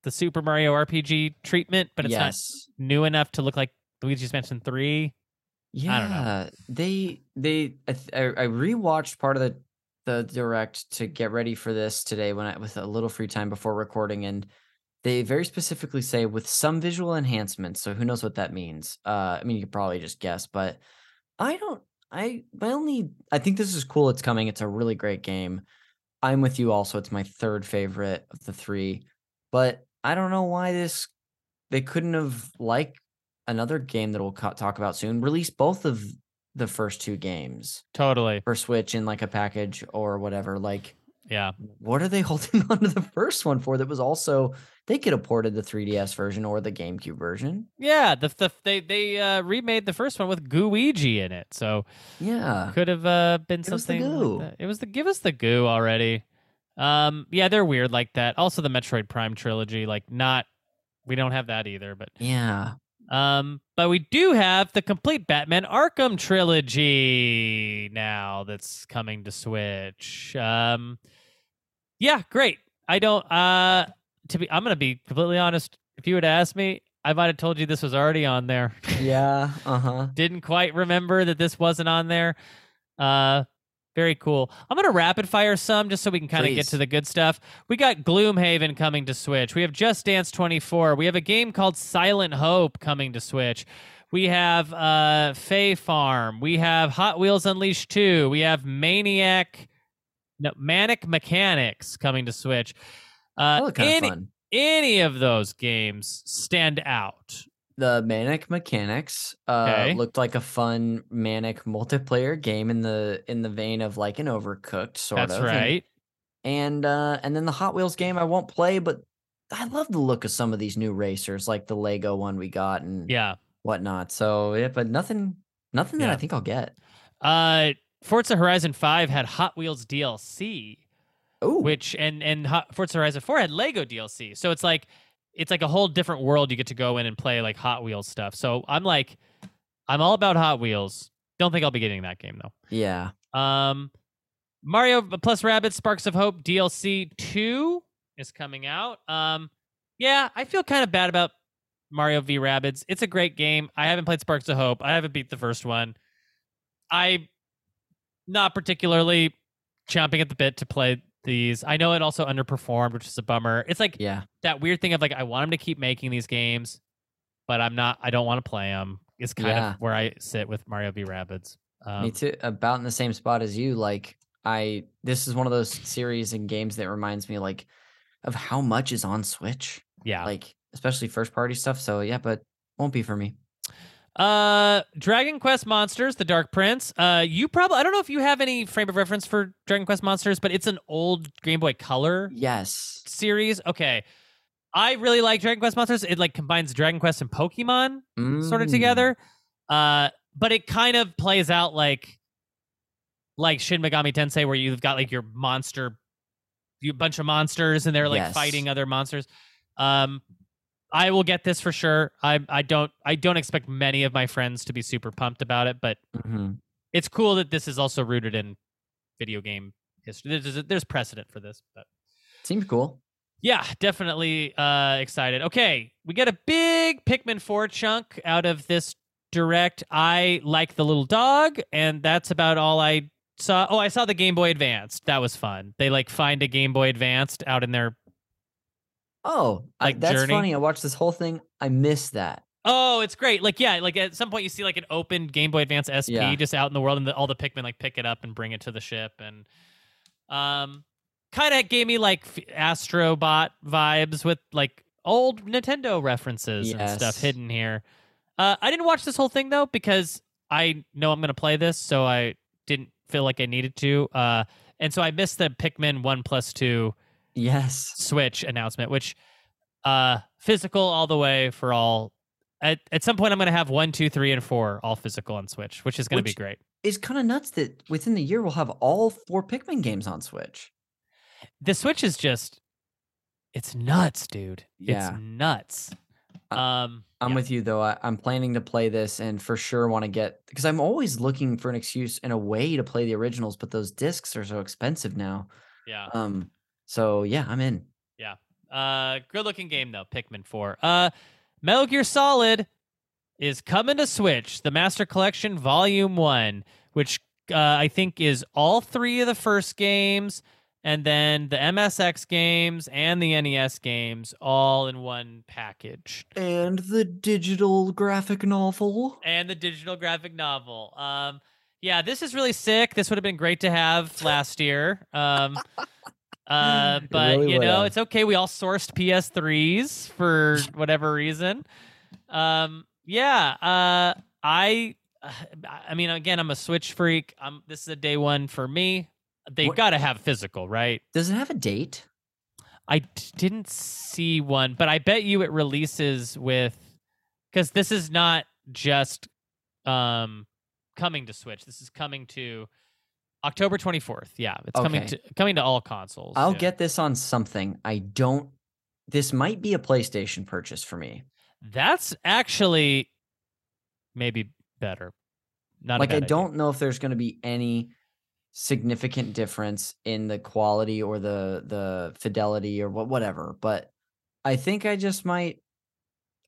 Speaker 1: the Super Mario RPG treatment, but it's not new enough to look like Luigi's Mansion 3.
Speaker 2: Yeah,
Speaker 1: I don't know.
Speaker 2: they they I, th- I I rewatched part of the the direct to get ready for this today when I with a little free time before recording, and they very specifically say with some visual enhancements. So who knows what that means? Uh, I mean, you could probably just guess, but I don't. I my only I think this is cool. It's coming. It's a really great game. I'm with you. Also, it's my third favorite of the three, but I don't know why this they couldn't have like another game that we'll talk about soon release both of the first two games
Speaker 1: Totally.
Speaker 2: for switch in like a package or whatever like
Speaker 1: Yeah.
Speaker 2: what are they holding on to the first one for that was also they could have ported the 3ds version or the gamecube version
Speaker 1: Yeah, the, the they they uh, remade the first one with Gooigi in it. So
Speaker 2: yeah
Speaker 1: could have uh, been
Speaker 2: Give
Speaker 1: something like. It was the give us the goo already. Um yeah, they're weird like that. Also the Metroid Prime trilogy like not we don't have that either, but
Speaker 2: yeah
Speaker 1: Um, but we do have the complete Batman Arkham trilogy now that's coming to Switch. Um, yeah, great. I don't. Uh, to be, I'm gonna be completely honest. If you would ask me, I might have told you this was already on there.
Speaker 2: yeah uh-huh
Speaker 1: Didn't quite remember that this wasn't on there. Uh, very cool. I'm gonna rapid fire some just so we can kind of get to the good stuff. We got Gloomhaven coming to Switch. We have Just Dance 24. We have a game called Silent Hope coming to Switch. We have uh Fae Farm. We have Hot Wheels Unleashed 2. We have Maniac no, Manic Mechanics coming to Switch. Uh,
Speaker 2: that looked kind of
Speaker 1: any,
Speaker 2: fun
Speaker 1: any of those games stand out.
Speaker 2: The manic mechanics uh
Speaker 1: Okay.
Speaker 2: looked like a fun manic multiplayer game in the in the vein of like an overcooked sort
Speaker 1: That's
Speaker 2: of and-
Speaker 1: right.
Speaker 2: and uh and then the hot wheels game i won't play but i love the look of some of these new racers like the lego one we got and
Speaker 1: Yeah.
Speaker 2: whatnot so yeah but nothing nothing that i think i'll get
Speaker 1: Uh, Forza Horizon 5 had Hot Wheels DLC,
Speaker 2: oh
Speaker 1: which and and Hot, Forza Horizon 4 had Lego DLC. So it's like it's like a whole different world you get to go in and play like Hot Wheels stuff. So I'm like I'm all about Hot Wheels. Don't think I'll be getting that game though.
Speaker 2: yeah
Speaker 1: Um Mario plus Rabbids Sparks of Hope DLC 2 is coming out. Um yeah, I feel kind of bad about Mario v Rabbids. It's a great game. I haven't played Sparks of Hope. I haven't beat the first one. I not particularly chomping at the bit to play these. I know it also underperformed, which is a bummer. It's like
Speaker 2: yeah
Speaker 1: that weird thing of like I want them to keep making these games, but I'm not. I don't want to play them. It's kind
Speaker 2: Yeah.
Speaker 1: of where I sit with Mario v Rabbids. Um,
Speaker 2: me too about in the same spot as you like i this is one of those series and games that reminds me like of how much is on switch
Speaker 1: Yeah.
Speaker 2: like especially first party stuff so yeah but won't be for me
Speaker 1: Uh, Dragon Quest Monsters, The Dark Prince. Uh, you probably I don't know if you have any frame of reference for Dragon Quest Monsters, but it's an old Game Boy Color
Speaker 2: Yes.
Speaker 1: series. Okay, I really like Dragon Quest Monsters. It like combines Dragon Quest and Pokemon sort of
Speaker 2: Mm.
Speaker 1: together. Uh, but it kind of plays out like like Shin Megami Tensei, where you've got like your monster, you bunch of monsters, and they're like
Speaker 2: Yes.
Speaker 1: fighting other monsters. Um, I will get this for sure. I I don't I don't expect many of my friends to be super pumped about it, but
Speaker 2: Mhm.
Speaker 1: it's cool that this is also rooted in video game history. There's, there's precedent for this, but
Speaker 2: Seems cool.
Speaker 1: yeah, definitely uh, excited. Okay, we get a big Pikmin 4 chunk out of this direct. I like the little dog, and that's about all I saw. Oh, I saw the Game Boy Advanced. That was fun. They like find a Game Boy Advanced out in their.
Speaker 2: Oh, I- that's
Speaker 1: Journey?
Speaker 2: funny. I watched this whole thing. I missed that.
Speaker 1: Oh, it's great. Like yeah, like at some point you see like an open Game Boy Advance SP
Speaker 2: Yeah.
Speaker 1: just out in the world, and the, all the Pikmin like pick it up and bring it to the ship, and um, kind of gave me like f- Astrobot vibes with like old Nintendo references and stuff hidden here. Uh, I didn't watch this whole thing though because I know I'm gonna play this, so I didn't feel like I needed to. Uh, and so I missed the Pikmin One Plus Two
Speaker 2: Yes.
Speaker 1: Switch announcement, which uh physical all the way for all. At at some point, I'm gonna have one, two, three, and four all physical on Switch, which is gonna be
Speaker 2: Which-
Speaker 1: great.
Speaker 2: It's kind of nuts that within the year we'll have all four Pikmin games on Switch.
Speaker 1: The Switch is just, it's nuts, dude.
Speaker 2: Yeah.
Speaker 1: It's nuts. Um,
Speaker 2: I'm
Speaker 1: yeah.
Speaker 2: with you though. I, I'm planning to play this and for sure want to get because I'm always looking for an excuse and a way to play the originals, but those discs are so expensive now.
Speaker 1: yeah.
Speaker 2: Um, so yeah, I'm in. Yeah.
Speaker 1: Uh, good looking game though. Pikmin Four. Uh, Metal Gear Solid is coming to Switch. The Master Collection Volume One, which uh, I think is all three of the first games, and then the MSX games and the NES games all in one package,
Speaker 2: And the digital graphic novel.
Speaker 1: and the digital graphic novel. Um, yeah, this is really sick. This would have been great to have last year. Um. Uh, but
Speaker 2: really
Speaker 1: you know, it's okay. We all sourced PS3s for whatever reason. Um, yeah. Uh, I, I mean, again, I'm a Switch freak. I'm. This is a day one for me. They got to have physical, right?
Speaker 2: Does it have a date?
Speaker 1: I d- didn't see one, but I bet you it releases with because this is not just um coming to Switch. This is coming to October 24th. Yeah, it's coming to coming to all consoles.
Speaker 2: I'll get this on something. I don't. This might be a PlayStation purchase for me.
Speaker 1: That's actually maybe better. Not
Speaker 2: like I
Speaker 1: idea.
Speaker 2: don't know if there's going to be any significant difference in the quality or the the fidelity or what whatever, but I think I just might.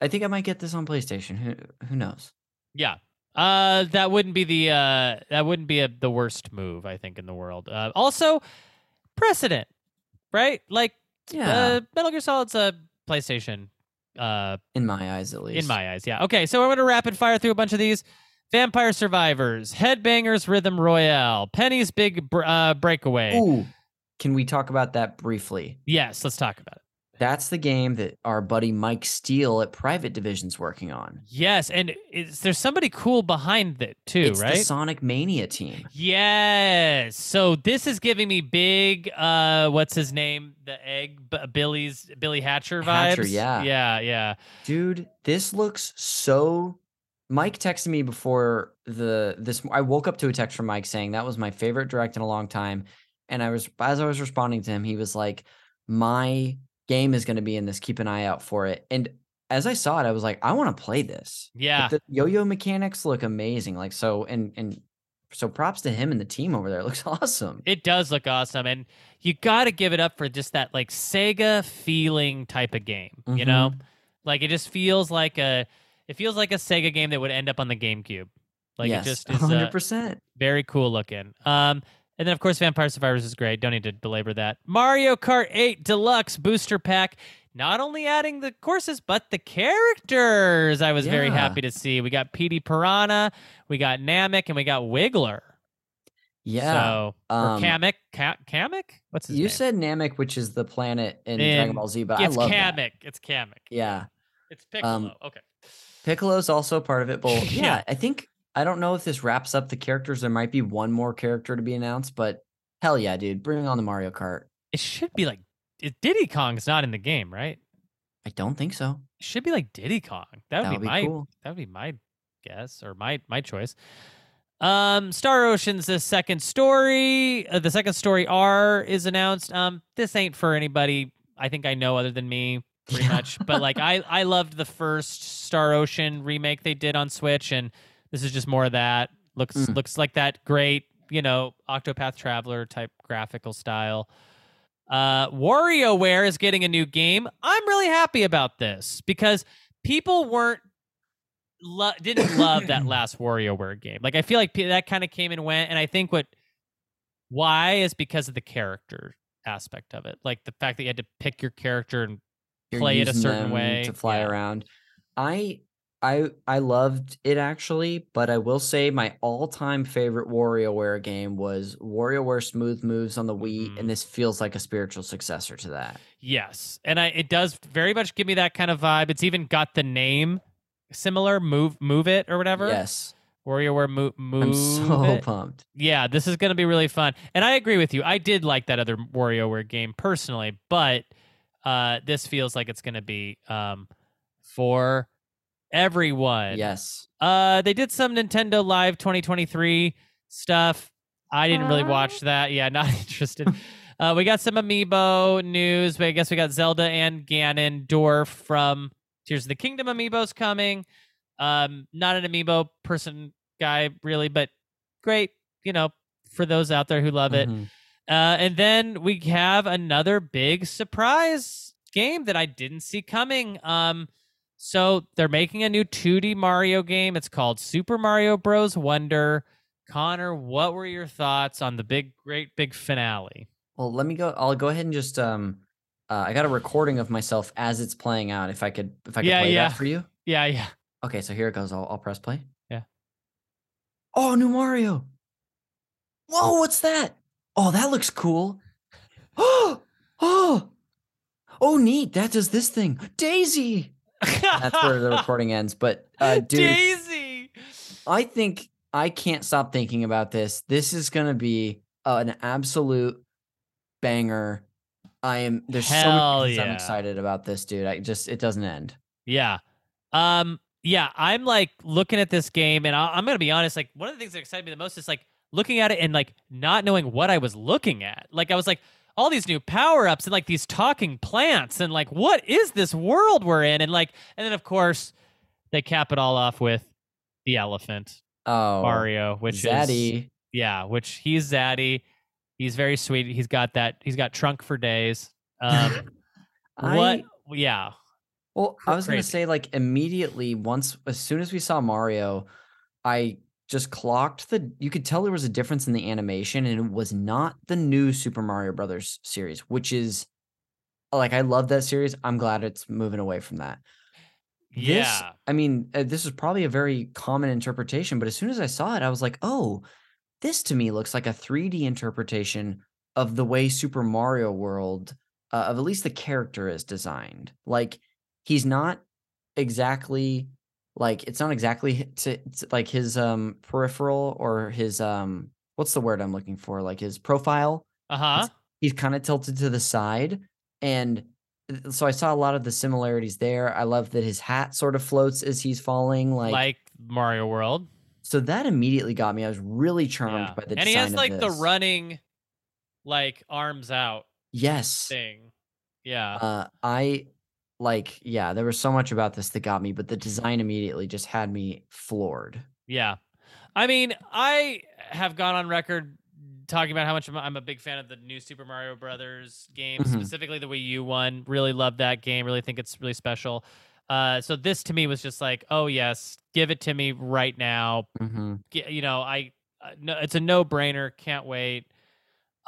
Speaker 2: I think I might get this on PlayStation. Who who knows?
Speaker 1: Yeah. Uh, that wouldn't be the uh, that wouldn't be a, the worst move I think in the world. Uh, also, precedent, right? Like,
Speaker 2: Yeah,
Speaker 1: uh, Metal Gear Solid's a PlayStation. Uh,
Speaker 2: in my eyes at least.
Speaker 1: in my eyes, yeah. Okay, so we're gonna rapid fire through a bunch of these. Vampire Survivors, Headbangers Rhythm Royale, Penny's Big Br- uh, Breakaway.
Speaker 2: Ooh, can we talk about that briefly?
Speaker 1: Yes, let's talk about it.
Speaker 2: That's the game that our buddy Mike Steele at Private Division's working on.
Speaker 1: Yes, and is there's somebody cool behind it too,
Speaker 2: it's
Speaker 1: right?
Speaker 2: the Sonic Mania team.
Speaker 1: Yes. So this is giving me big uh what's his name? The egg B- Billy's Billy Hatcher vibes.
Speaker 2: Hatcher, yeah.
Speaker 1: Yeah, yeah.
Speaker 2: Dude, this looks so Mike texted me before the this I woke up to a text from Mike saying that was my favorite direct in a long time and I was as I was responding to him he was like my game is going to be in this keep an eye out for it and as I saw it I was like I want to play this.
Speaker 1: Yeah.
Speaker 2: the yo-yo mechanics look amazing like so and and so props to him and the team over there. It looks awesome.
Speaker 1: It does look awesome and you got to give it up for just that like Sega feeling type of game, you know? Like it just feels like a it feels like a Sega game that would end up on the GameCube. Like
Speaker 2: yes,
Speaker 1: it just is uh,
Speaker 2: 100%.
Speaker 1: Very cool looking. Um, and then of course Vampire Survivors is great. Don't need to belabor that. Mario Kart 8 Deluxe Booster Pack. Not only adding the courses, but the characters. I was very happy to see. We got Petey Piranha, we got Namek, and we got Wiggler.
Speaker 2: yeah.
Speaker 1: So or
Speaker 2: um,
Speaker 1: Kamek. Ka- Kamek? What's his
Speaker 2: you
Speaker 1: name?
Speaker 2: said Namek, which is the planet in
Speaker 1: In-
Speaker 2: Dragon Ball Z, but
Speaker 1: it's
Speaker 2: I love
Speaker 1: Kamek.
Speaker 2: that.
Speaker 1: It's Kamek.
Speaker 2: Yeah.
Speaker 1: It's Piccolo.
Speaker 2: Um,
Speaker 1: okay.
Speaker 2: Piccolo's also part of it. But yeah,
Speaker 1: Yeah.
Speaker 2: I think I don't know if this wraps up the characters. There might be one more character to be announced, but hell yeah, dude, bring on the Mario Kart.
Speaker 1: It should be like it, Diddy Kong's not in the game, right?
Speaker 2: I don't think so.
Speaker 1: It should be like Diddy Kong. That would
Speaker 2: That
Speaker 1: be,
Speaker 2: would be
Speaker 1: my
Speaker 2: cool.
Speaker 1: that would be my guess or my my choice. Um, Star Ocean's the second story. Uh, the second story R is announced. Um, this ain't for anybody. I think I know other than me, pretty
Speaker 2: Yeah.
Speaker 1: much. But like, I I loved the first Star Ocean remake they did on Switch, and this is just more of that. Looks
Speaker 2: Mm.
Speaker 1: looks like that great, you know, Octopath Traveler type graphical style. Uh, WarioWare is getting a new game. I'm really happy about this because people weren't lo- didn't love that last WarioWare game. Like I feel like that kind of came and went, and I think what why is because of the character aspect of it, like the fact that you had to pick your character and
Speaker 2: You're
Speaker 1: play it a certain way
Speaker 2: to fly
Speaker 1: Yeah.
Speaker 2: around. I I I loved it actually, but I will say my all-time favorite WarioWare game was WarioWare Smooth Moves on the Wii,
Speaker 1: Mhm.
Speaker 2: and this feels like a spiritual successor to that.
Speaker 1: Yes, and I it does very much give me that kind of vibe. It's even got the name similar, move move it or whatever.
Speaker 2: Yes,
Speaker 1: WarioWare move move.
Speaker 2: I'm so
Speaker 1: it.
Speaker 2: pumped.
Speaker 1: yeah, this is going to be really fun. And I agree with you. I did like that other WarioWare game personally, but uh, this feels like it's going to be um, for everyone.
Speaker 2: Yes,
Speaker 1: Uh, they did some Nintendo Live 2023 stuff. I didn't really watch that. Yeah, not interested. uh, we got some Amiibo news, but I guess we got Zelda and Ganondorf from Tears of the Kingdom Amiibos coming. Um, not an Amiibo person guy really, but great, you know, for those out there who love it.
Speaker 2: Mhm.
Speaker 1: Uh, and then we have another big surprise game that I didn't see coming. Um, so they're making a new 2D Mario game. It's called Super Mario Bros. Wonder. Conner, what were your thoughts on the big, great, big finale?
Speaker 2: Well, let me go. I'll go ahead and just um, uh, I got a recording of myself as it's playing out. If I could, if I could
Speaker 1: Yeah,
Speaker 2: play
Speaker 1: yeah.
Speaker 2: that for you.
Speaker 1: Yeah, yeah.
Speaker 2: Okay, so here it goes. I'll, I'll press play.
Speaker 1: Yeah.
Speaker 2: Oh, new Mario. Whoa, what's that? Oh, that looks cool. Oh, oh, oh, neat. That does this thing. Daisy. That's where the recording ends. But uh, dude,
Speaker 1: Daisy.
Speaker 2: I think I can't stop thinking about this. This is gonna be an absolute banger. I am. There's so many reasons I'm excited about this, dude. I just it doesn't end.
Speaker 1: Yeah. Um. Yeah. I'm like looking at this game, and I- I'm gonna be honest. Like one of the things that excited me the most is like looking at it and like not knowing what I was looking at. Like I was like all these new power ups and like these talking plants and like what is this world we're in? And like and then of course they cap it all off with the elephant
Speaker 2: Oh,
Speaker 1: Mario, which is yeah, which he's zaddy. He's very sweet. He's got that. He's got trunk for days. Um. what? Yeah.
Speaker 2: Well, I was gonna say like immediately once as soon as we saw Mario, I just clocked the you could tell there was a difference in the animation and it was not the new Super Mario Brothers series, which is like I love that series. I'm glad it's moving away from that. This,
Speaker 1: Yeah.
Speaker 2: I mean, uh, this is probably a very common interpretation, but as soon as I saw it, I was like, "Oh, this to me looks like a 3D interpretation of the way Super Mario World, uh, of at least the character is designed. Like he's not exactly like it's not exactly to, to- like his um peripheral or his um what's the word I'm looking for? Like his profile
Speaker 1: Uh huh.
Speaker 2: he's kind of tilted to the side and so i saw a lot of the similarities there i love that his hat sort of floats as he's falling like,
Speaker 1: Like, Mario World.
Speaker 2: so that immediately got me i was really charmed
Speaker 1: Yeah.
Speaker 2: by the
Speaker 1: and he has like the running, like arms out
Speaker 2: yes
Speaker 1: thing. Yeah.
Speaker 2: uh i like yeah there was so much about this that got me but the design immediately just had me floored
Speaker 1: Yeah. I mean, I have gone on record talking about how much I'm- a big fan of the new Super Mario Brothers game,
Speaker 2: Mhm.
Speaker 1: specifically the Wii U one. Really love that game. Really think it's really special. Uh, so this to me was just like, oh yes, give it to me right now.
Speaker 2: hmm
Speaker 1: G- You know, I uh, no, it's a no brainer. Can't wait.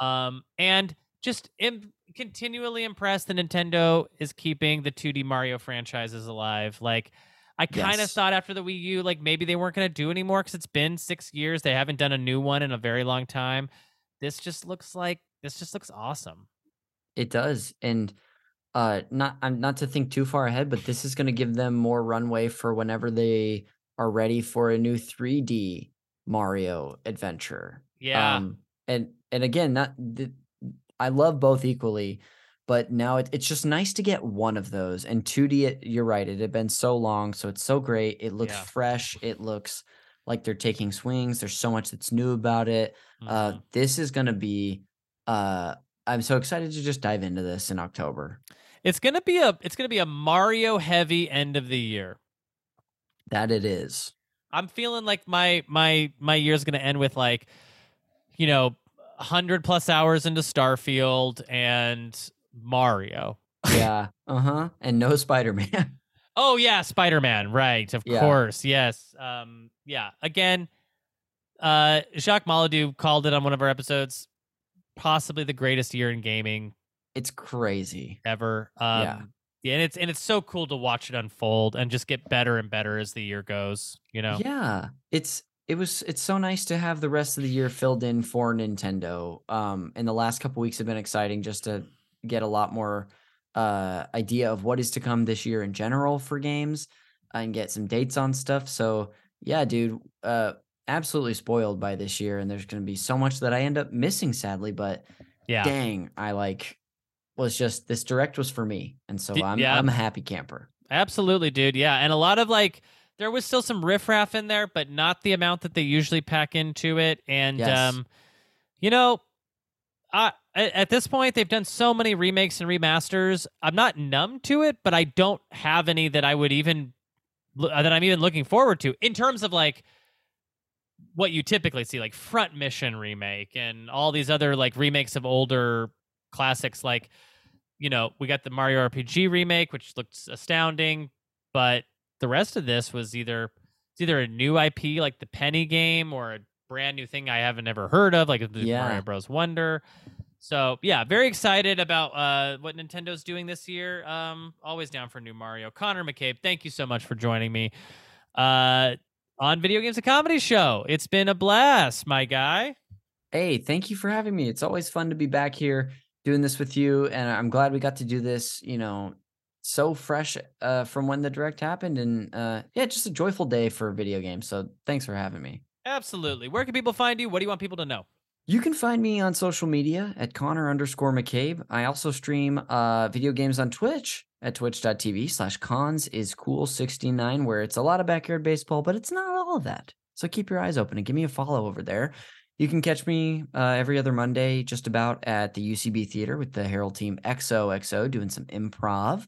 Speaker 1: Um, and just Im- continually impressed that Nintendo is keeping the 2D Mario franchises alive. Like, I kind of
Speaker 2: Yes.
Speaker 1: thought after the Wii U, like maybe they weren't going to do anymore because it's been six years. They haven't done a new one in a very long time. This just looks like this just looks awesome.
Speaker 2: it does and uh not I'm not to think too far ahead, but this is going to give them more runway for whenever they are ready for a new 3D Mario adventure.
Speaker 1: Yeah.
Speaker 2: Um, and and again, not the, I love both equally, but now it, it's just nice to get one of those. And 2D, it, you're right, it had been so long, so it's so great. It looks
Speaker 1: Yeah.
Speaker 2: fresh. It looks like they're taking swings. There's so much that's new about it. Uh,
Speaker 1: Mhm.
Speaker 2: this is gonna be. Uh, I'm so excited to just dive into this in October.
Speaker 1: it's gonna be a it's gonna be a Mario heavy end of the year.
Speaker 2: That it is.
Speaker 1: I'm feeling like my my my year's gonna end with like, you know, hundred plus hours into Starfield and Mario.
Speaker 2: Yeah. uh huh. And no Spider Man.
Speaker 1: Oh yeah, Spider Man, right? Of
Speaker 2: Yeah.
Speaker 1: course, yes. Um, yeah. Again, uh, Jacques Maladou called it on one of our episodes, possibly the greatest year in gaming
Speaker 2: it's crazy.
Speaker 1: ever. Um,
Speaker 2: Yeah.
Speaker 1: yeah, and it's and it's so cool to watch it unfold and just get better and better as the year goes. You know.
Speaker 2: Yeah, it's it was it's so nice to have the rest of the year filled in for Nintendo. Um, and the last couple weeks have been exciting just to get a lot more uh idea of what is to come this year in general for games and get some dates on stuff. So yeah, dude, uh, absolutely spoiled by this year, and there's going to be so much that I end up missing, sadly. But
Speaker 1: Yeah.
Speaker 2: dang, I like was just this direct was for me, and so I'm
Speaker 1: yeah.
Speaker 2: I'm a happy camper.
Speaker 1: Absolutely, dude. Yeah, and a lot of like there was still some riffraff in there, but not the amount that they usually pack into it. And
Speaker 2: Yes.
Speaker 1: um, you know, I at this point they've done so many remakes and remasters. I'm not numb to it, but I don't have any that I would even uh, that I'm even looking forward to in terms of like what you typically see, like Front Mission remake and all these other like remakes of older classics. Like, you know, we got the Mario RPG remake, which looks astounding, but the rest of this was either it's either a new IP like the Penny game or a brand new thing I haven't ever heard of, like the
Speaker 2: Yeah.
Speaker 1: Mario Bros. Wonder. So yeah, very excited about uh, what Nintendo's doing this year. Um, always down for new Mario. Conner McCabe, thank you so much for joining me uh, on Video Games a Comedy Show. It's been a blast, my guy.
Speaker 2: Hey, thank you for having me. It's always fun to be back here doing this with you, and I'm glad we got to do this. You know, so fresh uh, from when the direct happened, and uh, yeah, just a joyful day for video games. So thanks for having me.
Speaker 1: Absolutely. Where can people find you? What do you want people to know?
Speaker 2: You can find me on social media at Conner underscore McCabe. I also stream uh, video games on Twitch at twitch.tv slash cons is cool 69, where it's a lot of backyard baseball, but it's not all of that. So keep your eyes open and give me a follow over there. You can catch me uh, every other Monday, just about at the UCB Theater with the Herald Team XOXO doing some improv.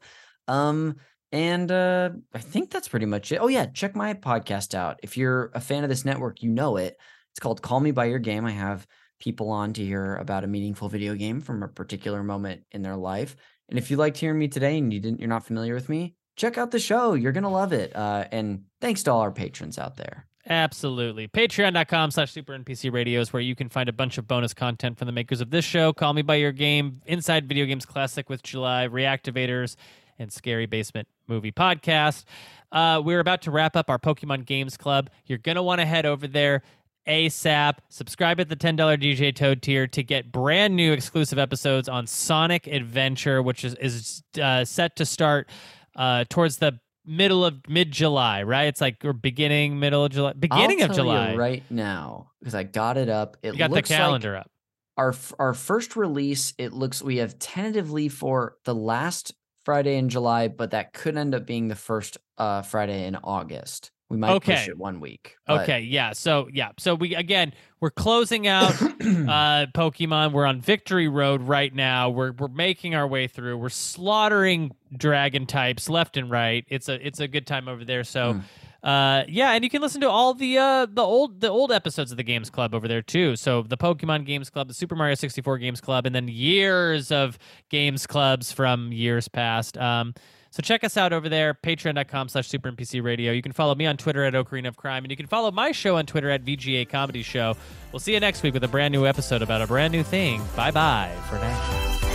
Speaker 2: Um, and uh, I think that's pretty much it. Oh, yeah, check my podcast out. If you're a fan of this network, you know it. It's called Call Me By Your Game. I have people on to hear about a meaningful video game from a particular moment in their life. And if you liked hearing me today and you didn't, you're not familiar with me, check out the show. You're gonna love it. Uh, and thanks to all our patrons out there.
Speaker 1: Absolutely. Patreon.com slash Super NPC Radio is where you can find a bunch of bonus content from the makers of this show. Call Me By Your Game, Inside Video Games Classic with July, Reactivators, and Scary Basement Movie Podcast. Uh, we're about to wrap up our Pokemon Games Club. You're going to want to head over there ASAP. Subscribe at the $10 DJ Toad tier to get brand new exclusive episodes on Sonic Adventure, which is, is uh, set to start uh, towards the middle of mid July, right? It's like or beginning, middle of July, beginning of July.
Speaker 2: right now because I got it up. It
Speaker 1: You got the
Speaker 2: looks like
Speaker 1: calendar up.
Speaker 2: our our first release. It looks we have tentatively for the last Friday in July, but that could end up being the first uh, Friday in August. We might push it one week. but-
Speaker 1: Okay, yeah. So yeah, so we again we're closing out uh Pokemon. We're on Victory Road right now. We're we're making our way through. We're slaughtering dragon types left and right. It's a it's a good time over there. So
Speaker 2: Mm.
Speaker 1: Uh yeah, and you can listen to all the uh the old the old episodes of the Games Club over there too. So the Pokemon Games Club, the Super Mario 64 Games Club, and then years of games clubs from years past. Um so check us out over there, patreon.com slash super NPC radio. You can follow me on Twitter at Ocarina of Crime, and you can follow my show on Twitter at VGA Comedy Show. We'll see you next week with a brand new episode about a brand new thing. Bye bye for now.